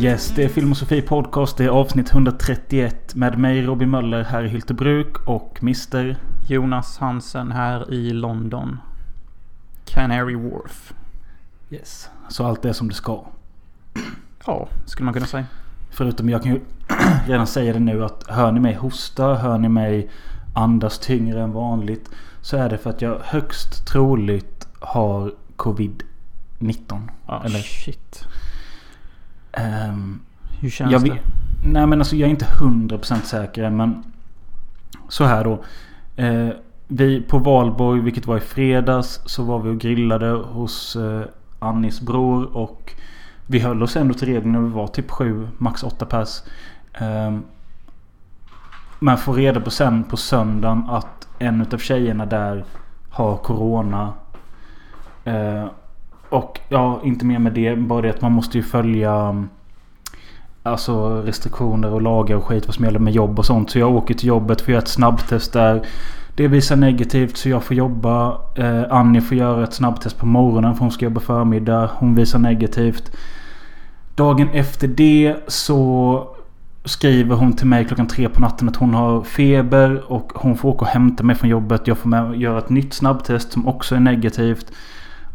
Yes, det är Film och Sofie Podcast. Det är avsnitt 131 med mig Robin Möller här i Hyltebruk och Mr. Jonas Hansen här i London. Canary Wharf. Yes. Så allt är som det ska. Ja, skulle man kunna säga. Förutom jag kan ju redan säga det nu att hör ni mig hosta, hör ni mig andas tyngre än vanligt. Så är det för att jag högst troligt har Covid-19. Ah, Eller- shit. Ehm, Hur känns jag det? nej men alltså jag är inte 100% säker men så här då. Eh, vi på Valborg, vilket var i fredags, så var vi och grillade hos eh, Annis bror och vi höll oss ändå till reglerna. Vi var typ sju, max åtta pers. Eh, men får reda på sen på söndagen att en utav tjejerna där har Corona. Eh, och ja, inte mer med det. Bara det att man måste ju följa mm, Alltså restriktioner och lagar och skit vad som gäller med jobb och sånt. Så jag åker till jobbet för att göra ett snabbtest där. Det visar negativt så jag får jobba. Eh, Annie får göra ett snabbtest på morgonen för hon ska jobba förmiddag. Hon visar negativt. Dagen efter det så skriver hon till mig klockan tre på natten att hon har feber och hon får åka och hämta mig från jobbet. Jag får med göra ett nytt snabbtest som också är negativt.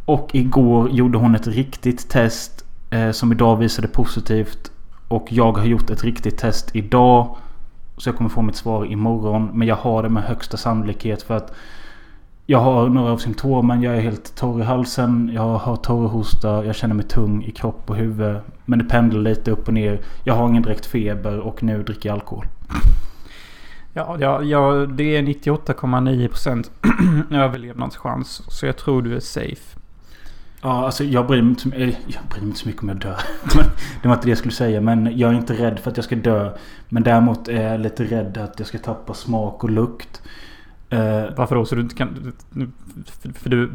Och igår gjorde hon ett riktigt test eh, som idag visade positivt. Och jag har gjort ett riktigt test idag. Så jag kommer få mitt svar imorgon. Men jag har det med högsta sannolikhet för att jag har några av symptomen. Jag är helt torr i halsen. Jag har torrhosta. Jag känner mig tung i kropp och huvud. Men det pendlar lite upp och ner. Jag har ingen direkt feber och nu dricker jag alkohol. Ja, ja, ja, det är 98,9% överlevnadschans. Så jag tror du är safe. Ja, alltså jag bryr mig inte jag bryr mig inte så mycket om jag dör. det var inte det jag skulle säga. Men jag är inte rädd för att jag ska dö. Men däremot är jag lite rädd att jag ska tappa smak och lukt. Eh, Varför då? Så du inte kan... För, du...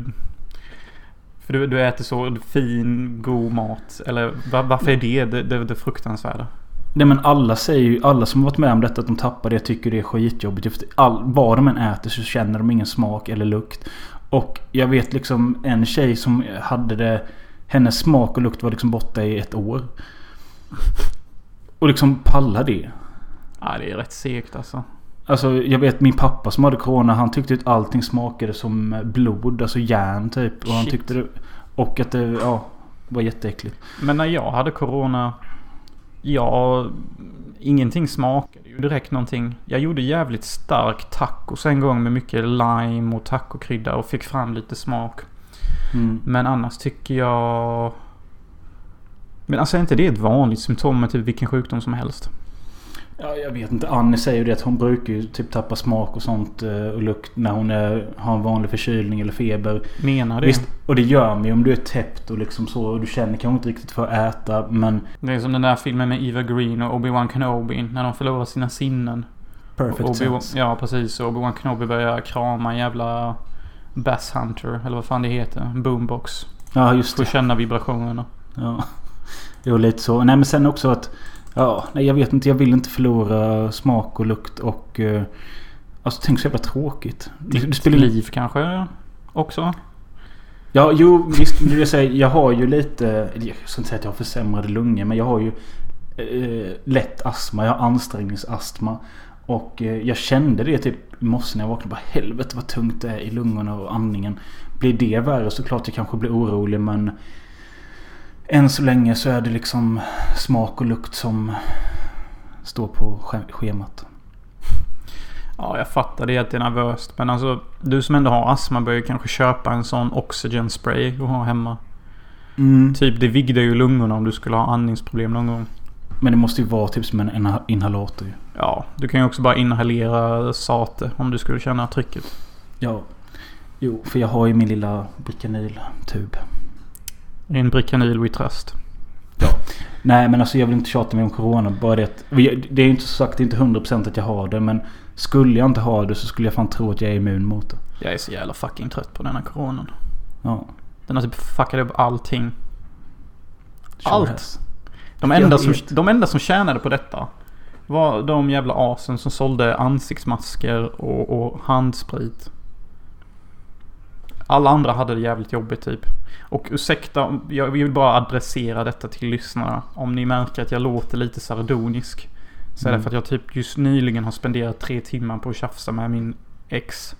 För du, du äter så fin, god mat. Eller va- varför är det det, det, det fruktansvärda? Nej men alla säger ju, alla som har varit med om detta att de tappar det tycker det är skitjobbigt. All, vad de än äter så känner de ingen smak eller lukt. Och jag vet liksom en tjej som hade det. Hennes smak och lukt var liksom borta i ett år. Och liksom palla det. Ja, det är rätt segt alltså. Alltså jag vet min pappa som hade corona. Han tyckte att allting smakade som blod. Alltså järn typ. Och han Shit. tyckte det... Och att det ja, var jätteäckligt. Men när jag hade corona... Ja, ingenting smakade ju direkt någonting. Jag gjorde jävligt stark tacos en gång med mycket lime och tacokrydda och fick fram lite smak. Mm. Men annars tycker jag... Men alltså är inte det ett vanligt symptom med typ vilken sjukdom som helst? Ja, jag vet inte. Annie säger ju det att hon brukar ju typ tappa smak och sånt eh, och lukt när hon är, har en vanlig förkylning eller feber. Menar det? Visst, och det gör man ju om du är täppt och liksom så. Och du känner kanske inte riktigt för att äta. Men Det är som den där filmen med Eva Green och Obi-Wan Kenobi. När de förlorar sina sinnen. perfect sense. ja, precis. Och Obi-Wan Kenobi börjar krama en jävla Bass Hunter. Eller vad fan det heter. Boombox. Ja, just Får det. känna vibrationerna. Ja. Jo, lite så. Nej, men sen också att... Ja, nej, jag vet inte. Jag vill inte förlora smak och lukt och... Eh, alltså, tänk så jävla tråkigt. Det, det Ditt spelar liv kanske också? Ja, jo visst. Jag, säga, jag har ju lite... Jag ska inte säga att jag har försämrade lungor. Men jag har ju eh, lätt astma. Jag har ansträngningsastma. Och eh, jag kände det typ i morse när jag vaknade. Bara helvete vad tungt det är i lungorna och andningen. Blir det värre så klart jag kanske blir orolig. Men än så länge så är det liksom smak och lukt som står på sch- schemat. Ja, jag fattar det att det är nervöst. Men alltså, du som ändå har astma bör ju kanske köpa en sån oxygen spray och ha hemma. Mm. Typ, det vigdar ju lungorna om du skulle ha andningsproblem någon gång. Men det måste ju vara typ som en inha- inhalator ju. Ja, du kan ju också bara inhalera sate om du skulle känna trycket. Ja. Jo, för jag har ju min lilla Bricanil-tub. En Bricanyl we trust. Nej men alltså jag vill inte tjata mer om Corona. Bara det att... Det är ju inte så sagt inte 100% att jag har det. Men skulle jag inte ha det så skulle jag fan tro att jag är immun mot det. Jag är så jävla fucking trött på denna coronan. Ja. Den har typ fuckat upp allting. Allt. De enda, som, de enda som tjänade på detta var de jävla asen som sålde ansiktsmasker och, och handsprit. Alla andra hade det jävligt jobbigt typ. Och ursäkta, jag vill bara adressera detta till lyssnarna. Om ni märker att jag låter lite sardonisk. Så är det Mm. för att jag typ just nyligen har spenderat tre timmar på att tjafsa med min ex.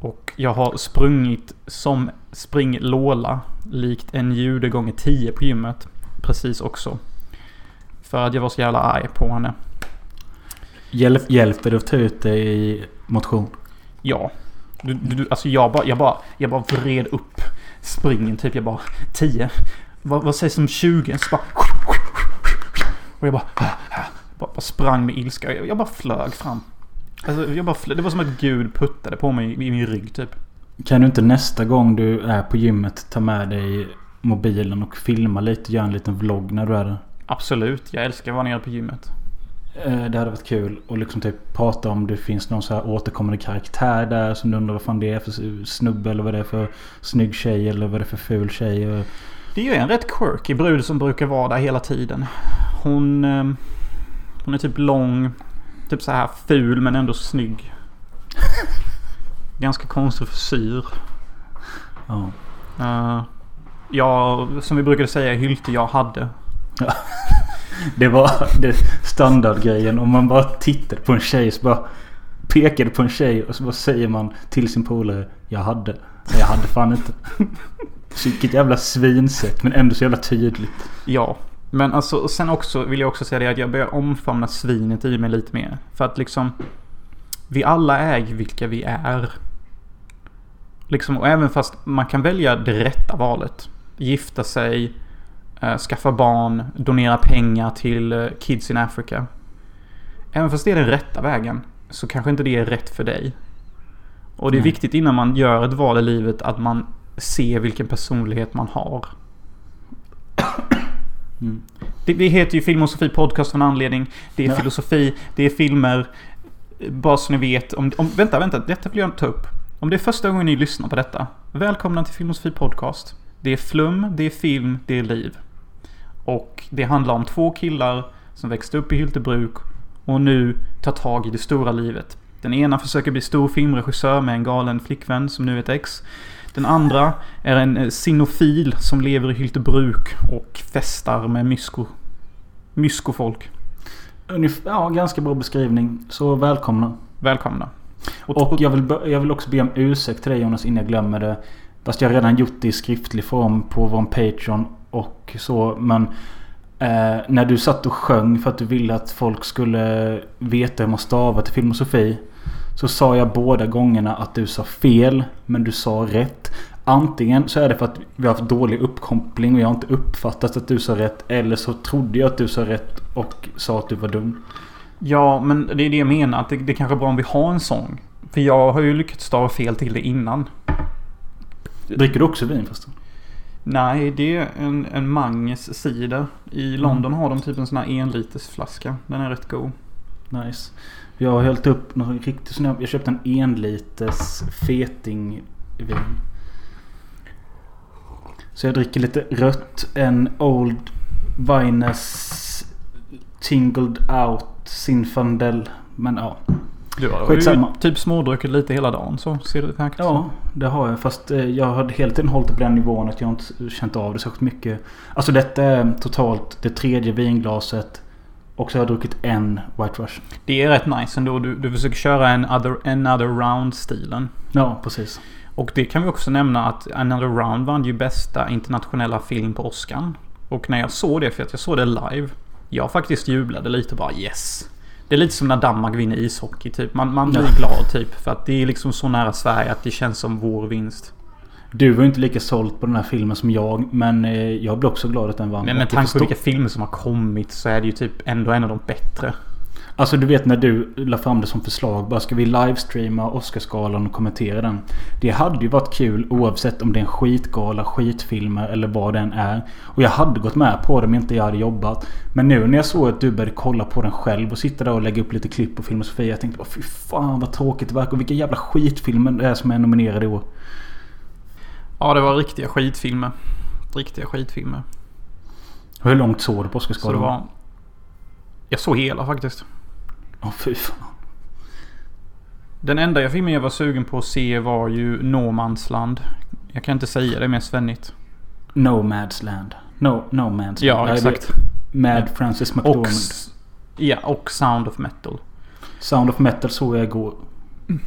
Och jag har sprungit som springlåla. Likt en jude gånger 10 på gymmet. Precis också. För att jag var så jävla arg på henne. Hjälp, hjälper det att ta ut det i motion? Ja. Du, du, alltså jag bara, jag bara, jag bara vred upp springen typ. Jag bara 10. Vad, vad sägs om 20? Så bara, och jag bara, bara, bara sprang med ilska. Jag, jag bara flög fram. Alltså, jag bara flög. Det var som att Gud puttade på mig i min rygg typ. Kan du inte nästa gång du är på gymmet ta med dig mobilen och filma lite? Göra en liten vlogg när du är där? Absolut, jag älskar att vara nere på gymmet. Eh, Det hade varit kul och liksom typ prata om det finns någon så här återkommande karaktär där som du undrar vad fan det är för snubbe eller vad det är för snygg tjej eller vad det är för ful tjej. Det är ju en rätt quirky brud som brukar vara där hela tiden. Hon... eh, Hon är typ lång. Typ så här ful men ändå snygg. Ganska konstig frisyr. Ja. Uh, ja, som vi brukade säga, hylte jag hade. Det var det standardgrejen. Om man bara tittade på en tjej så bara pekade på en tjej och så bara säger man till sin polare Jag hade. Jag hade fan inte. Vilket jävla svinsätt men ändå så jävla tydligt. Ja. Men alltså, och sen också vill jag också säga det att jag börjar omfamna svinet i mig lite mer. För att liksom... Vi alla är vilka vi är. Liksom, och även fast man kan välja det rätta valet. Gifta sig, skaffa barn, donera pengar till eh, Kids in Africa. Även fast det är den rätta vägen så kanske inte det är rätt för dig. Och det är Nej. viktigt innan man gör ett val i livet att man ser vilken personlighet man har. Mm. Det, det heter ju Filmosofi Podcast för en anledning. Det är Ja. filosofi, det är filmer. Bara så ni vet. Om, om, vänta, vänta. Detta vill jag ta upp. Om det är första gången ni lyssnar på detta. Välkomna till Filmosofi Podcast. Det är flum, det är film, det är liv. Och det handlar om två killar som växte upp i Hyltebruk och nu tar tag i det stora livet. Den ena försöker bli stor filmregissör med en galen flickvän som nu är ett ex. Den andra är en eh, sinofil som lever i Hyltebruk och festar med mysko. Myskofolk. Ja, ganska bra beskrivning. Så välkomna. Välkomna. Och jag vill, jag vill också be om ursäkt till dig Jonas innan jag glömmer det. Fast jag har redan gjort det i skriftlig form på vår Patreon och så. Men eh, när du satt och sjöng för att du ville att folk skulle veta hur man stavar till filmosofi. Så sa jag båda gångerna att du sa fel. Men du sa rätt. Antingen så är det för att vi har haft dålig uppkoppling och jag har inte uppfattat att du sa rätt. Eller så trodde jag att du sa rätt och sa att du var dum. Ja, men det är det jag menar. Att det, det kanske är bra om vi har en sång. För jag har ju lyckats stava fel till det innan. Dricker du också vin förresten? Nej, det är en, en Manges cider. I London har de typ en sån här enliters flaska. Den är rätt god. Nice. Jag har hällt upp något riktigt här, Jag köpte en enliters feting vin. Så jag dricker lite rött. En Old Vines Tingled Out Sinfandel. Men ja. Du har Skitsamma. ju typ smådruckit lite hela dagen så ser det faktiskt Ja, det har jag. Fast eh, jag har hela tiden hållit det på den nivån att jag inte känt av det särskilt mycket. Alltså detta är totalt det tredje vinglaset. Och så har jag druckit en White Rush. Det är rätt nice ändå. Du, du försöker köra en other, another round-stilen. Ja, precis. Och det kan vi också nämna att Another Round vann ju bästa internationella film på Oscar. Och när jag såg det, för att jag såg det live. Jag faktiskt jublade lite bara yes. Det är lite som när Danmark vinner ishockey typ. Man, man blir Ja. glad typ. För att det är liksom så nära Sverige att det känns som vår vinst. Du var ju inte lika såld på den här filmen som jag. Men eh, jag blev också glad att den vann. Men med tanke på vilka filmer som har kommit så är det ju typ ändå en av de bättre. Alltså du vet när du la fram det som förslag. Bara ska vi livestreama Oscarsgalan och kommentera den. Det hade ju varit kul oavsett om det är en skitgala, skitfilmer eller vad den är. Och jag hade gått med på det om inte jag hade jobbat. Men nu när jag såg att du började kolla på den själv och sitta där och lägga upp lite klipp på Film och Sofia. Jag tänkte bara fy fan vad tråkigt det verkar. Och vilka jävla skitfilmer det är som är nominerade i år. Ja, det var riktiga skitfilmer. Riktiga skitfilmer. Och hur långt såg du på Så det Oscarsgalan? var... Jag såg hela faktiskt. Åh fy fan. Den enda jag filmen jag var sugen på att se var ju No Man's Land. Jag kan inte säga det mer svennigt. Nomadsland. No, no Man's Land. Ja, Nej, exakt. Med Francis Och, McDormand. s- ja, och Sound of Metal. Sound of Metal såg jag igår.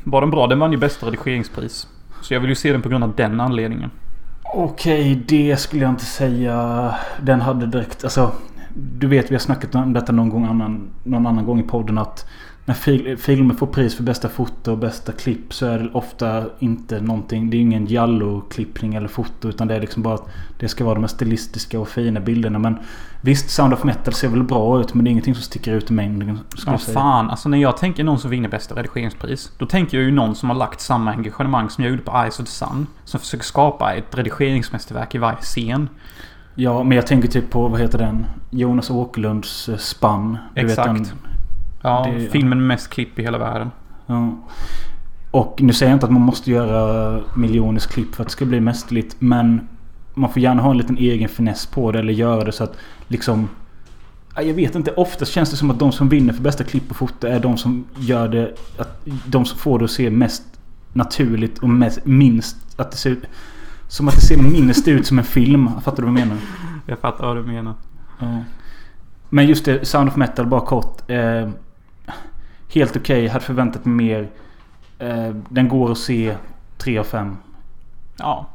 Var den bra? Den vann ju bästa redigeringspris. Så jag vill ju se den på grund av den anledningen. Okej, det skulle jag inte säga. Den hade direkt... Alltså, du vet, vi har snackat om detta någon, gång annan, någon annan gång i podden att när fil, filmer får pris för bästa foto och bästa klipp så är det ofta inte någonting. Det är ingen Jallo-klippning eller foto utan det är liksom bara att det ska vara de här stilistiska och fina bilderna. Men visst, Sound of Metal ser väl bra ut men det är ingenting som sticker ut i mängden. Ja, säga. fan. Alltså när jag tänker någon som vinner bästa redigeringspris. Då tänker jag ju någon som har lagt samma engagemang som jag gjorde på Eyes of the Sun. Som försöker skapa ett redigeringsmästerverk i varje scen. Ja, men jag tänker typ på, vad heter den? Jonas Åkerlunds eh, Spann. Exakt. Vet den, Ja, Det- filmen med mest klipp i hela världen. Ja. Och nu säger jag inte att man måste göra miljoners klipp för att det ska bli mästerligt. Men man får gärna ha en liten egen finess på det. Eller göra det så att liksom... Ja, Jag vet inte. Oftast känns det som att de som vinner för bästa klipp och foto är de som gör det... Att de som får det att se mest naturligt och mest, minst... Att det ser ut... Som att det ser minst ut som en film. Fattar du vad jag menar? Jag fattar vad du menar. Ja. Men just det, Sound of Metal bara kort. Eh, helt okej, hade förväntat mig mer. Eh, den går att se 3 av 5. Ja.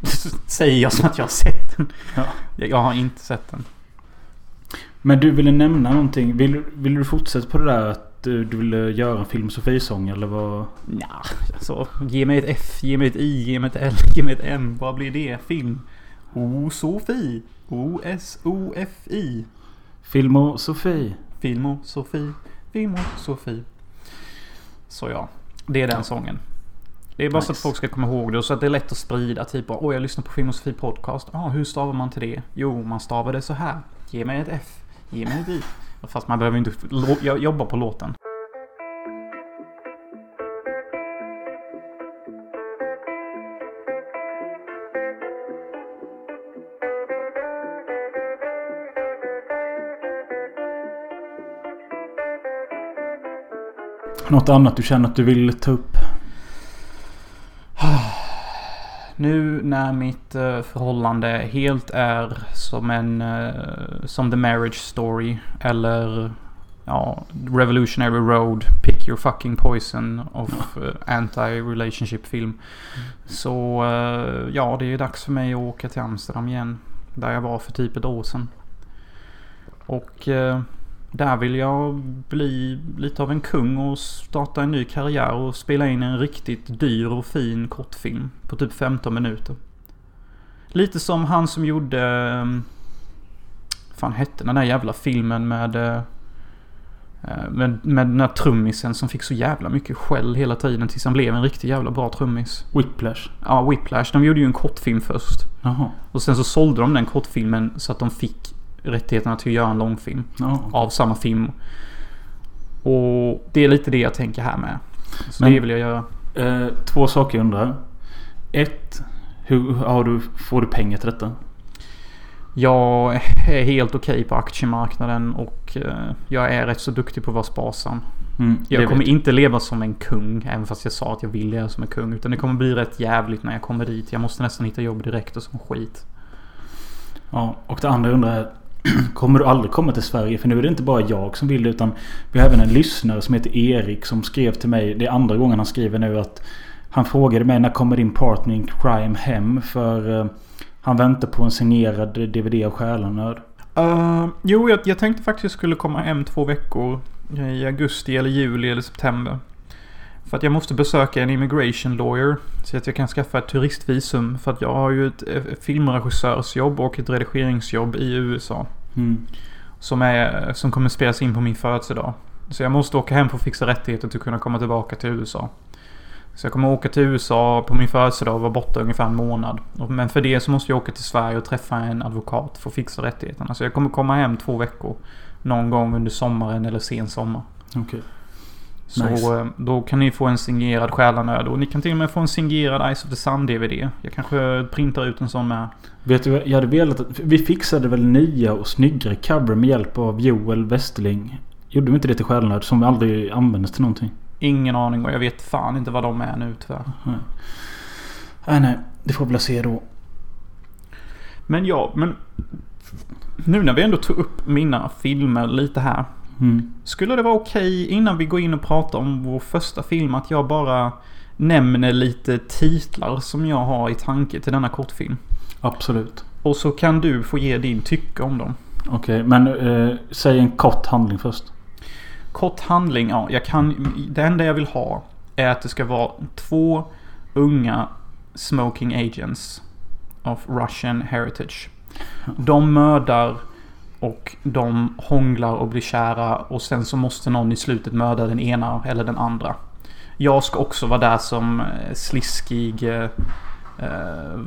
Säger jag som att jag har sett den. Ja. Jag har inte sett den. Men du ville nämna någonting. Vill, vill du fortsätta på det där att du, du ville göra en film Sofie-sång eller vad? Nja, alltså. Ge mig ett F, ge mig ett I, ge mig ett L, ge mig ett M. Vad blir det? Film. O-S-O-F-I. Film och Sofie. Filmo Sofie. Filmo Sofie. Så ja. Det är den sången. Det är bara så att Nice. folk ska komma ihåg det och så att det är lätt att sprida. Typ åh jag lyssnar på Film och Sofie podcast. Ja, hur stavar man till det? Jo, man stavar det så här. Ge mig ett F. Ge mig ett I. Fast man behöver inte jobba på låten. Något annat du känner att du vill ta upp? Nu när mitt eh, förhållande helt är som en... eh, som The Marriage Story. Eller... Ja, Revolutionary Road. Pick your fucking poison of eh, anti-relationship film. Så eh, ja, det är dags för mig att åka till Amsterdam igen. Där jag var för typ ett år sedan. Och där vill jag bli lite av en kung och starta en ny karriär och spela in en riktigt dyr och fin kortfilm på typ 15 minuter. Lite som han som gjorde... ehm, fan hette den där jävla filmen med... eh, eh, Med, med den där trummisen som fick så jävla mycket skäll hela tiden tills han blev en riktigt jävla bra trummis. Whiplash? Ja, Whiplash. De gjorde ju en kortfilm först. Jaha. Och sen så sålde de den kortfilmen så att de fick rättigheterna till att göra en långfilm Ja. av samma film. Och det är lite det jag tänker här med. Så Men- det vill jag göra. Eh, två saker jag undrar. Ett. Hur har du, får du pengar till detta? Jag är helt okej på aktiemarknaden och eh, jag är rätt så duktig på att vara sparsam. Mm, Jag kommer inte leva som en kung, även fast jag sa att jag vill leva som en kung. Utan det kommer bli rätt jävligt när jag kommer dit. Jag måste nästan hitta jobb direkt och som skit. Ja, och det andra jag undrar är. Kommer du aldrig komma till Sverige? För nu är det inte bara jag som vill det utan vi har även en lyssnare som heter Erik som skrev till mig. Det är andra gången han skriver nu att han frågade mig när kommer din partner in crime hem? För eh, han väntar på en signerad DVD av Själanöd. Uh, eh, jo, jag, jag tänkte faktiskt jag skulle komma hem två veckor. Eh, I augusti eller juli eller september. För att jag måste besöka en immigration lawyer. Så att jag kan skaffa ett turistvisum. För att jag har ju ett eh, filmregissörsjobb och ett redigeringsjobb i USA. Mm. Som, är, som kommer spelas in på min födelsedag. Så jag måste åka hem för att fixa rättigheter till att kunna komma tillbaka till USA. Så jag kommer åka till USA på min födelsedag och vara borta ungefär en månad. Men för det så måste jag åka till Sverige och träffa en advokat för att fixa rättigheterna. Så jag kommer komma hem två veckor. Någon gång under sommaren eller sen sommar. Okej. Så Nice. eh, då kan ni få en signerad Själanöd. Och ni kan till och med få en signerad Eyes of the Sun DVD. Jag kanske printar ut en sån med. Vet du? Jag hade velat att... Vi fixade väl nya och snyggare cover med hjälp av Joel Westerling. Gjorde vi inte det till Själanöd? Som aldrig användes till någonting. Ingen aning och jag vet fan inte vad de är nu tyvärr. Nej. Nej, nej. det får vi väl se då. Men ja, men... Nu när vi ändå tog upp mina filmer lite här. Mm. Skulle det vara okej innan vi går in och pratar om vår första film att jag bara nämner lite titlar som jag har i tanke till denna kortfilm? Absolut. Och så kan du få ge din tycke om dem. Okej, men eh, säg en kort handling först. Kort handling, ja. Jag kan, det enda jag vill ha är att det ska vara två unga smoking agents of Russian heritage. De mördar och de hånglar och blir kära och sen så måste någon i slutet mörda den ena eller den andra. Jag ska också vara där som eh, sliskig eh, eh,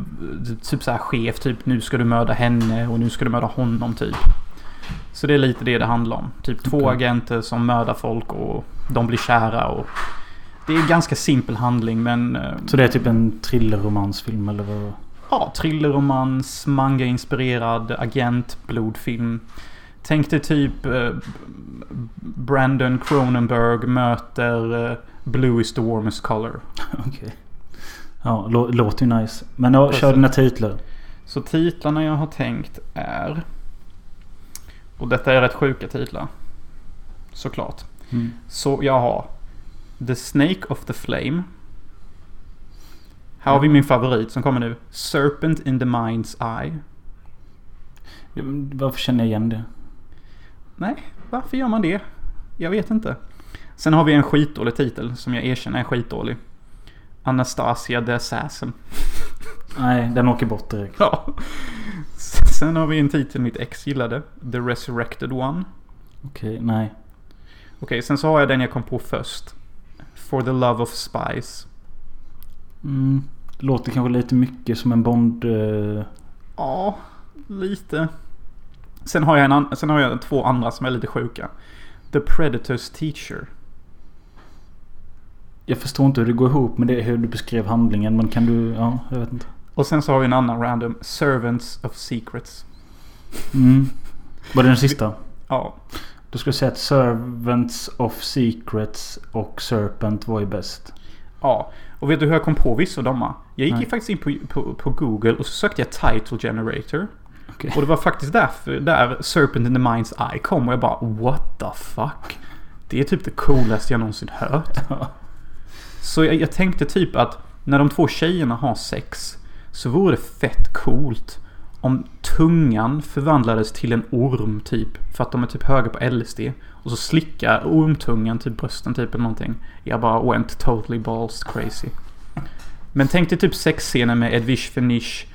typ så här chef. Typ nu ska du mörda henne och nu ska du mörda honom typ. Så det är lite det det handlar om. Typ två Okej. agenter som mördar folk och de blir kära och... Det är en ganska simpel handling men... eh, Så det är typ en thrillerromansfilm eller vad? Ja, thrillerromans, manga-inspirerad, agentblodfilm. Tänk dig typ eh, Brandon Cronenberg möter eh, Blue is the warmest color. Okej. Ja, lå- låter ju nice. Men ja, kör dina titlar. Så titlarna jag har tänkt är... Och detta är rätt sjuka titlar. Såklart. Mm. Så jag har The Snake of the Flame. Här har vi min favorit som kommer nu. Serpent in the Mind's Eye. Varför känner jag igen det? Nej, varför gör man det? Jag vet inte. Sen har vi en skitdålig titel som jag erkänner är skitdålig. Anastasia the Assassin. Nej, den åker bort direkt. Ja. Sen har vi en titel mitt ex gillade. The Resurrected One. Okej, nej. Okej, sen så har jag den jag kom på först. For the Love of Spies. Mm. Låter kanske lite mycket som en Bond... Eh... Ja, lite. Sen har, jag en sen har jag två andra som är lite sjuka. The Predator's Teacher. Jag förstår inte hur det går ihop med det hur du beskrev handlingen. Men kan du... Ja, jag vet inte. Och sen så har vi en annan random. Servants of Secrets. Mm. Var det den sista? Ja, Då skulle jag säga att Servants of Secrets och Serpent var ju bäst. ja. Och vet du hur jag kom på vissa av dem? Jag gick Nej. ju faktiskt in på, på, på Google och så sökte jag Title Generator. Okej. Och det var faktiskt därför där Serpent in the Mind's Eye kom och jag bara What the fuck? Det är typ det coolaste jag någonsin hört. Så jag, jag tänkte typ att när de två tjejerna har sex så vore det fett coolt om tungan förvandlades till en orm typ. För att de är typ höga på LSD. Och så slickar ormtungan typ brösten typ eller någonting. Jag bara went totally balls crazy. Men tänk dig typ sexscener med Edwish Finish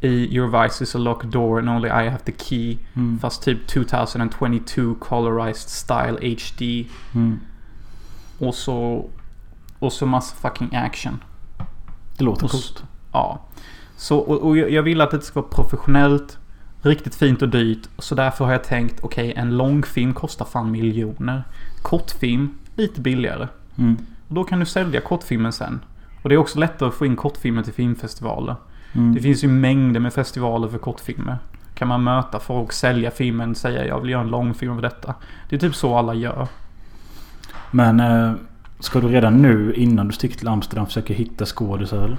i Your Vice is a locked door and only I have the key. Mm. Fast typ 2022 colorized style HD. Mm. Och så... Och så massa fucking action. Det låter Och coolt. Ja. Så, och, och jag vill att det ska vara professionellt. Riktigt fint och dyrt. Så därför har jag tänkt, okej, en långfilm kostar fan miljoner. Kortfilm, lite billigare. Mm. Och då kan du sälja kortfilmen sen. Och det är också lättare att få in kortfilmer till filmfestivaler. Mm. Det finns ju mängder med festivaler för kortfilmer. Kan man möta folk, sälja filmen, säga jag vill göra en långfilm av detta. Det är typ så alla gör. Men eh, ska du redan nu innan du sticker till Amsterdam försöka hitta skådisar eller?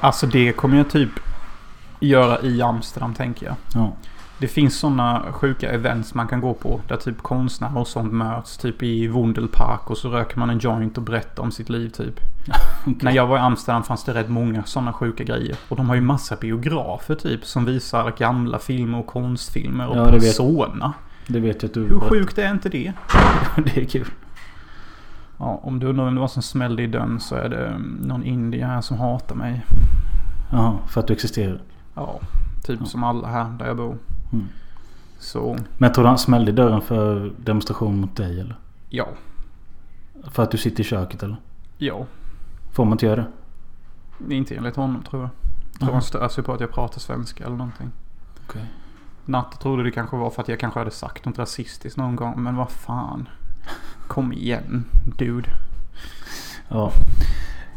Alltså det kommer jag typ göra i Amsterdam tänker jag. Ja. Det finns sådana sjuka events man kan gå på. Där typ konstnärer och sånt möts. Typ i Vondelpark och så röker man en joint och berättar om sitt liv typ. Okej. När jag var i Amsterdam fanns det rätt många sådana sjuka grejer. Och de har ju massa biografer typ. Som visar gamla filmer och konstfilmer och Ja, det vet- persona. Det vet jag att du... Hur sjukt är inte det? det är kul. Ja, om du undrar vem det var som smällde i dörren så är det mm, någon indier här som hatar mig. Jaha, för att du existerar. Ja, typ Ja. som alla här där jag bor. Mm. Så, Men tror han smällde i dörren för demonstration mot dig eller? ja. För att du sitter i köket eller? Ja. Får man inte göra det? Inte enligt honom tror jag. Tror han stör sig på att jag pratar svenska eller någonting. Okej. Natte trodde det kanske var för att jag kanske hade sagt något rasistiskt någon gång. Men vad fan. Kom igen, dude. Ja.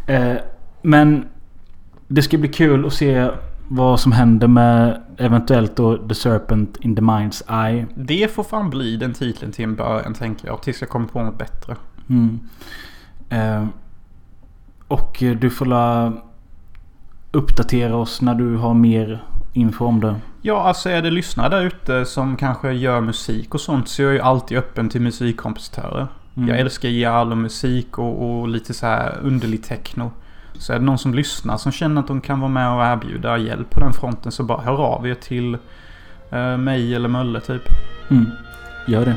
Eh, men det ska bli kul att se vad som händer med eventuellt då The Serpent in the Mind's Eye. Det får fan bli den titeln till en början tänker jag. Tills jag kommer på något bättre. Mm. Eh, och du får la uppdatera oss när du har mer info om det. Ja, alltså är det lyssnare där ute som kanske gör musik och sånt så är jag ju alltid öppen till musikkompositörer. Mm. Jag älskar jazz och musik och, och lite så här underlig techno. Så är det någon som lyssnar som känner att de kan vara med och erbjuda hjälp på den fronten så bara hör av er till eh, mig eller Mölle typ. Mm. Gör det.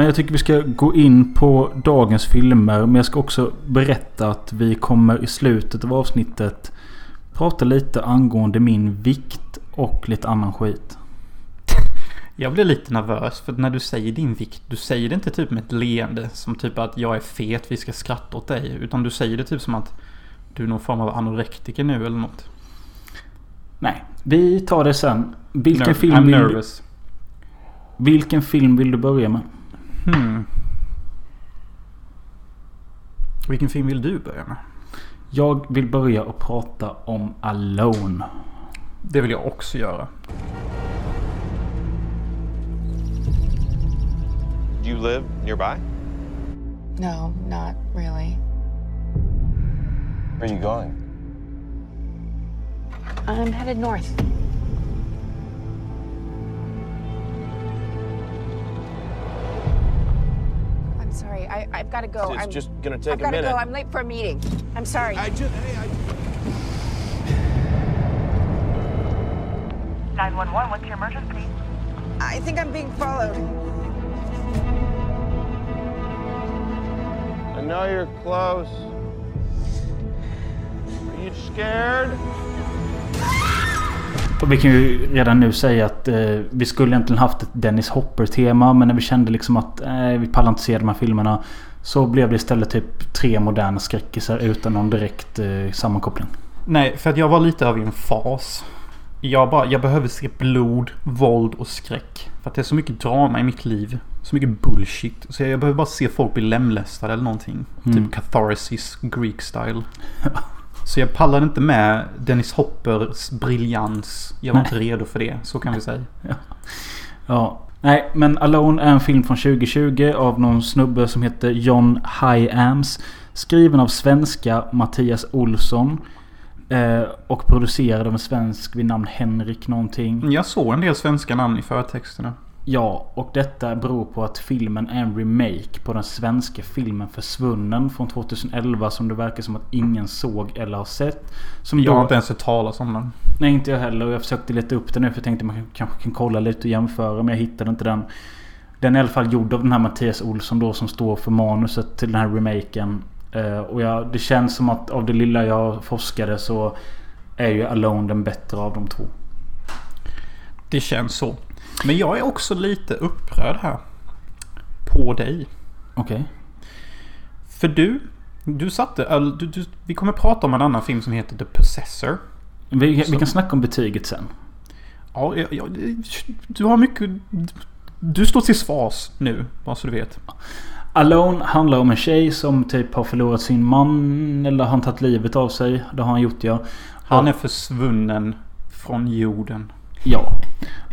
Men jag tycker vi ska gå in på dagens filmer. Men jag ska också berätta att vi kommer i slutet av avsnittet prata lite angående min vikt och lite annan skit. Jag blir lite nervös för när du säger din vikt, du säger det inte typ med ett leende som typ att jag är fet, vi ska skratta åt dig. Utan du säger det typ som att du är någon form av anorektiker nu eller något. Nej, vi tar det sen. Vilken, Ner- film I'm vill, nervous. vilken film vill du börja med? Hmm. Vilken film vill du börja med? Jag vill börja och prata om Alone. Det vill jag också göra. Do you live nearby? No, not really. Where are you going? I'm headed north. I'm sorry. I, I've got to go. It's I'm, just gonna take I've a got to go. I'm late for a meeting. I'm sorry. I just, hey, I... 911, what's your emergency? I think I'm being followed. I know you're close. Are you scared? Och vi kan ju redan nu säga att eh, vi skulle egentligen haft ett Dennis Hopper-tema. Men när vi kände liksom att eh, vi pallar inte se de här filmerna. Så blev det istället typ tre moderna skräckisar utan någon direkt eh, sammankoppling. Nej, för att jag var lite av i en fas. Jag, bara, jag behöver se blod, våld och skräck. För att det är så mycket drama i mitt liv. Så mycket bullshit. Så jag behöver bara se folk bli lemlästade eller någonting. Mm. Typ catharsis, Greek style. Så jag pallade inte med Dennis Hoppers briljans. Jag var Nej. inte redo för det. Så kan vi säga. Ja. Nej, men Alone är en film från 2020 av någon snubbe som heter John Hyams. Skriven av svenska Mattias Olsson. Eh, och producerad av en svensk vid namn Henrik någonting. Jag såg en del svenska namn i förtexterna. Ja, och detta beror på att filmen är en remake på den svenska filmen Försvunnen från 2011 som det verkar som att ingen såg eller har sett. Som Jag då- har inte ens hört talas om den. Nej, inte jag heller. Jag försökte leta upp den nu för jag tänkte man kanske kan kolla lite och jämföra. Men jag hittade inte den. Den är i alla fall gjord av den här Mattias Olsson då som står för manuset till den här remaken. Eh, och jag, det känns som att av det lilla jag forskade så är ju Alone den bättre av de två. Det känns så. Men jag är också lite upprörd här. På dig. Okej. För du, du satte... öl- Du, du, vi kommer prata om en annan film som heter The Possessor. Vi, vi kan snacka om betyget sen. Ja, jag, jag, du har mycket... Du står till svars nu, bara så du vet. Alone handlar om en tjej som typ har förlorat sin man. Eller har han tagit livet av sig. Det har han gjort ja. Han är försvunnen från jorden. Ja.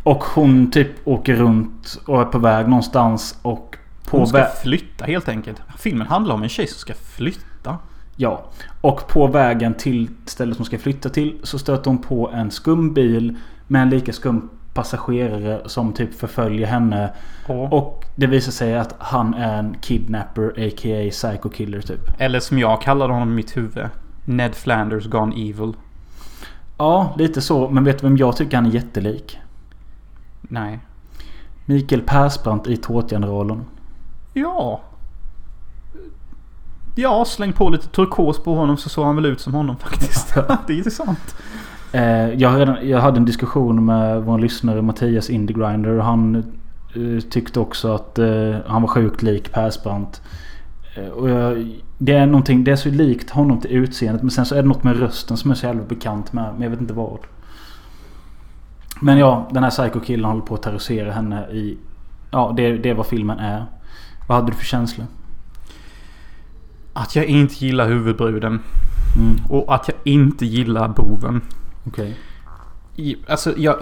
Och hon typ åker runt och är på väg någonstans. Och på Hon ska flytta helt enkelt. Filmen handlar om en tjej som ska flytta. Ja. Och på vägen till stället som ska flytta till så stöter hon på en skum bil med en lika skum passagerare som typ förföljer henne. Och, Och det visar sig att han är en kidnapper a.k.a. psycho killer typ. eller som jag kallade honom i mitt huvud. Ned Flanders Gone Evil. Ja, lite så. Men vet du vem jag tycker han är jättelik? Nej. Mikael Persbrandt i Tårtgeneralen. Ja. Ja, släng på lite turkos på honom så såg han väl ut som honom faktiskt. det är intressant. Eh, jag, redan, jag hade en diskussion med vår lyssnare Mattias Indiegrinder och han eh, tyckte också att eh, han var sjukt lik Persbrandt. Eh, Och jag, det är någonting, det är så likt honom till utseendet. Men sen så är det något med rösten som är så jävla bekant med. Men jag vet inte vad. Men ja, den här psycho-killen håller på att terrorisera henne i... Ja, det, det är vad filmen är. Vad hade du för känsla? Att jag inte gillar huvudbruden. Mm, Och att jag inte gillar boven. okej. I- Alltså, jag,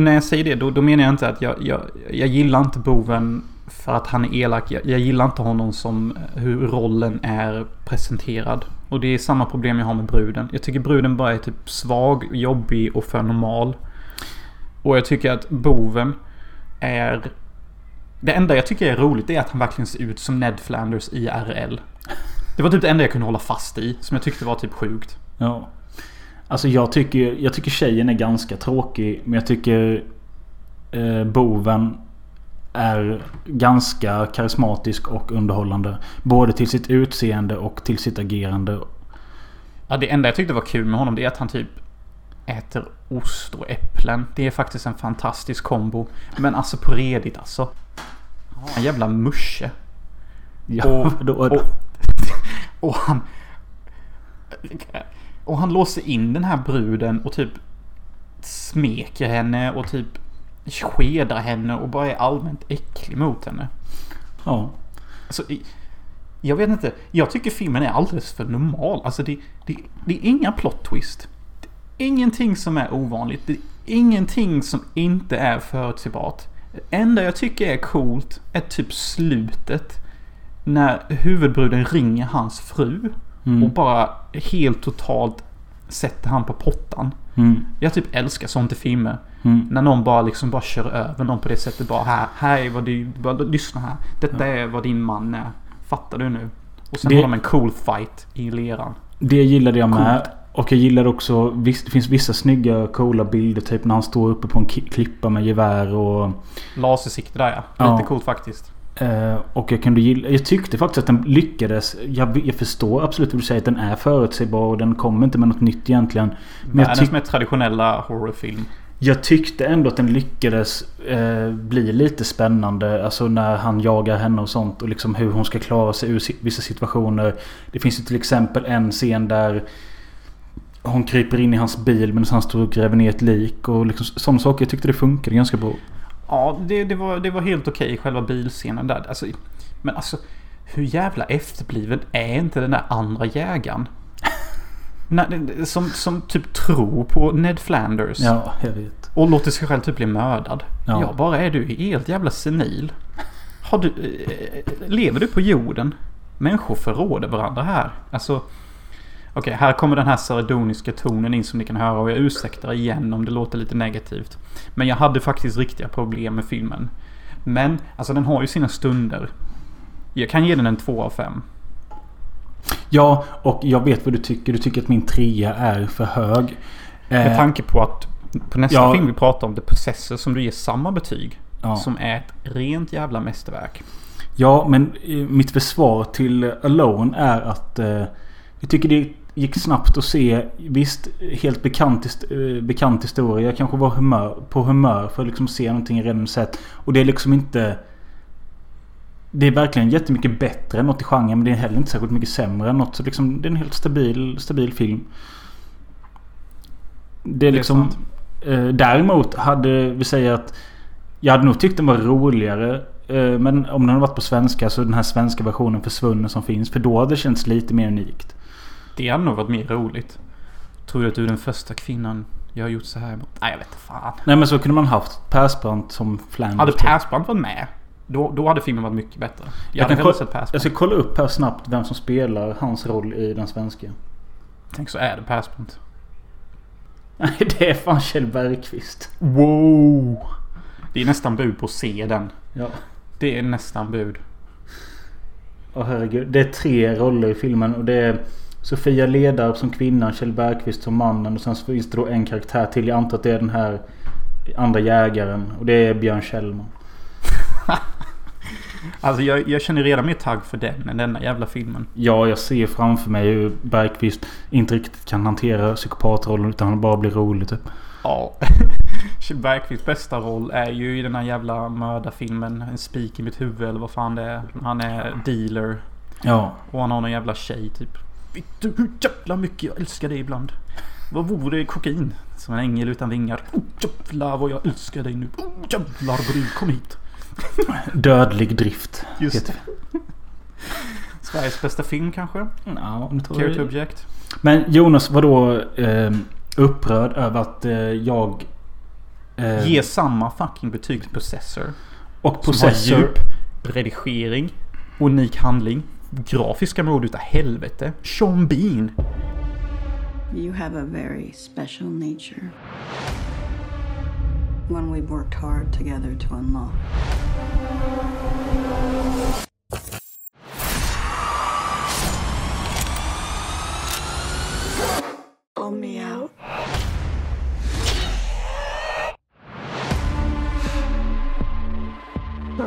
när jag säger det då, då menar jag inte att jag, jag, jag gillar inte boven för att han är elak. Jag, jag gillar inte honom som hur rollen är presenterad. Och det är samma problem jag har med bruden. Jag tycker bruden bara är typ svag, jobbig och för normal. Och jag tycker att boven är... Det enda jag tycker är roligt är att han verkligen ser ut som Ned Flanders i RL. Det var typ det enda jag kunde hålla fast i. Som jag tyckte var typ sjukt. Ja. Alltså jag tycker, jag tycker tjejen är ganska tråkig. Men jag tycker eh, boven är ganska karismatisk och underhållande. Både till sitt utseende och till sitt agerande. Ja, det enda jag tyckte var kul med honom det är att han typ äter ost och äpplen. Det är faktiskt en fantastisk kombo. Men alltså på redigt alltså. En jävla musche. Ja, Och, och, då? och han... Och han låser in den här bruden och typ smeker henne och typ skedar henne och bara är allmänt äcklig mot henne. Ja. Alltså, jag vet inte. Jag tycker filmen är alldeles för normal. Alltså det, det, det är inga plot twist. Ingenting som är ovanligt. Det är ingenting som inte är förutsägbart. Det enda jag tycker är coolt är typ slutet. När huvudbruden ringer hans fru. Mm. Och bara helt totalt sätter han på pottan. Mm. Jag typ älskar sånt i filmer. Mm. När någon bara liksom bara kör över någon på det sättet. Bara här, här är vad du, bara, lyssna här. Detta är vad din man är. Fattar du nu? Och sen Det- har de en cool fight i leran. Det gillade jag med. Coolt. Och jag gillar också, visst, det finns vissa snygga coola bilder. Typ när han står uppe på en klippa med gevär och... Lasersikte där ja. Ja. Lite coolt faktiskt. Eh, och jag kunde gilla, jag tyckte faktiskt att den lyckades. Jag, jag förstår absolut vad du säger. Att den är förutsägbar och den kommer inte med något nytt egentligen. Men jag, Världens tyck, mest traditionella horrorfilm. jag tyckte ändå att den lyckades eh, bli lite spännande. Alltså när han jagar henne och sånt. Och liksom hur hon ska klara sig ur vissa situationer. Det finns ju till exempel en scen där hon kryper in i hans bil medan han står och gräver ner ett lik. Och liksom sådana saker. Jag tyckte det funkade ganska bra. Ja, det, det, var, det var helt okej själva bilscenen där. Alltså, men alltså, hur jävla efterbliven är inte den där andra jägaren? Nej, som, som typ tror på Ned Flanders. Ja, jag vet. Och låter sig själv typ bli mördad. Ja. Ja, bara är du helt jävla senil. Har du, eh, lever du på jorden? Människor förråder varandra här. Alltså... Okej, här kommer den här sardoniska tonen in som ni kan höra och jag ursäktar igen om det låter lite negativt. Men jag hade faktiskt riktiga problem med filmen. Men, alltså den har ju sina stunder. Jag kan ge den en 2 av 5. Ja, och jag vet vad du tycker. Du tycker att min trea är för hög. Med Eh, tanke på att på nästa ja. film vi pratar om, The Possessor, som du ger samma betyg. ja. Som är ett rent jävla mästerverk. Ja, men eh, mitt försvar till Alone är att eh, jag tycker det gick snabbt att se. Visst, helt bekant, eh, bekant historia. Jag kanske var humör, på humör för att liksom se någonting jag redan sett. Och det är liksom inte... Det är verkligen jättemycket bättre än något i genren. Men det är heller inte särskilt mycket sämre än något. Så liksom, det är en helt stabil, stabil film. Det är Det är liksom... eh, däremot hade vi säger att... Jag hade nog tyckt den var roligare. eh, Men om den hade varit på svenska så är den här svenska versionen försvunnen som finns. För då hade det känts lite mer unikt. Det hade nog varit mer roligt. Tror du att du är den första kvinnan jag har gjort så här mot? Nej, jag vet inte fan. Nej men så kunde man haft Persbrandt som Flanders. Hade typ. Persbrandt varit med, då, då hade filmen varit mycket bättre. Jag, Jag hade hellre sett Persbrandt. Jag ska kolla upp här snabbt vem som spelar hans roll i den svenska. Tänk så är det Persbrandt. Nej det är fan Kjell Bergqvist. Wow! Det är nästan bud på att se den. Ja. Det är nästan bud. Åh herregud. Det är tre roller i filmen och det är Sofia Ledarp som kvinnan, Kjell Bergqvist som mannen och sen finns det då en karaktär till. Jag antar att det är den här andra jägaren och det är Björn Kjellman. Alltså jag, jag känner redan mer tagg för den än denna jävla filmen. Ja, jag ser framför mig hur Bergqvist inte riktigt kan hantera psykopatrollen utan han bara blir rolig typ. Ja. Kjell Bergqvists bästa roll är ju i den här jävla mördarfilmen En spik i mitt huvud eller vad fan det är. Han är dealer. Ja. Och han har någon jävla tjej typ. Vet du hur jävla mycket jag älskar dig ibland? Vad vore kokain? Som en ängel utan vingar. Oh, jävlar vad jag älskar dig nu. Oh, jävlar brud, kom hit. Dödlig drift. Just heter Sveriges bästa film kanske? Ja, det tror Care to. Object. Men Jonas var då eh, upprörd över att eh, jag... Eh, Ge samma fucking betyg till Possessor. och Som har djup, redigering, unik handling, grafiska mord utav helvete. Sean Bean. You have a very special nature. One we've worked hard together to unlock. Pull me out.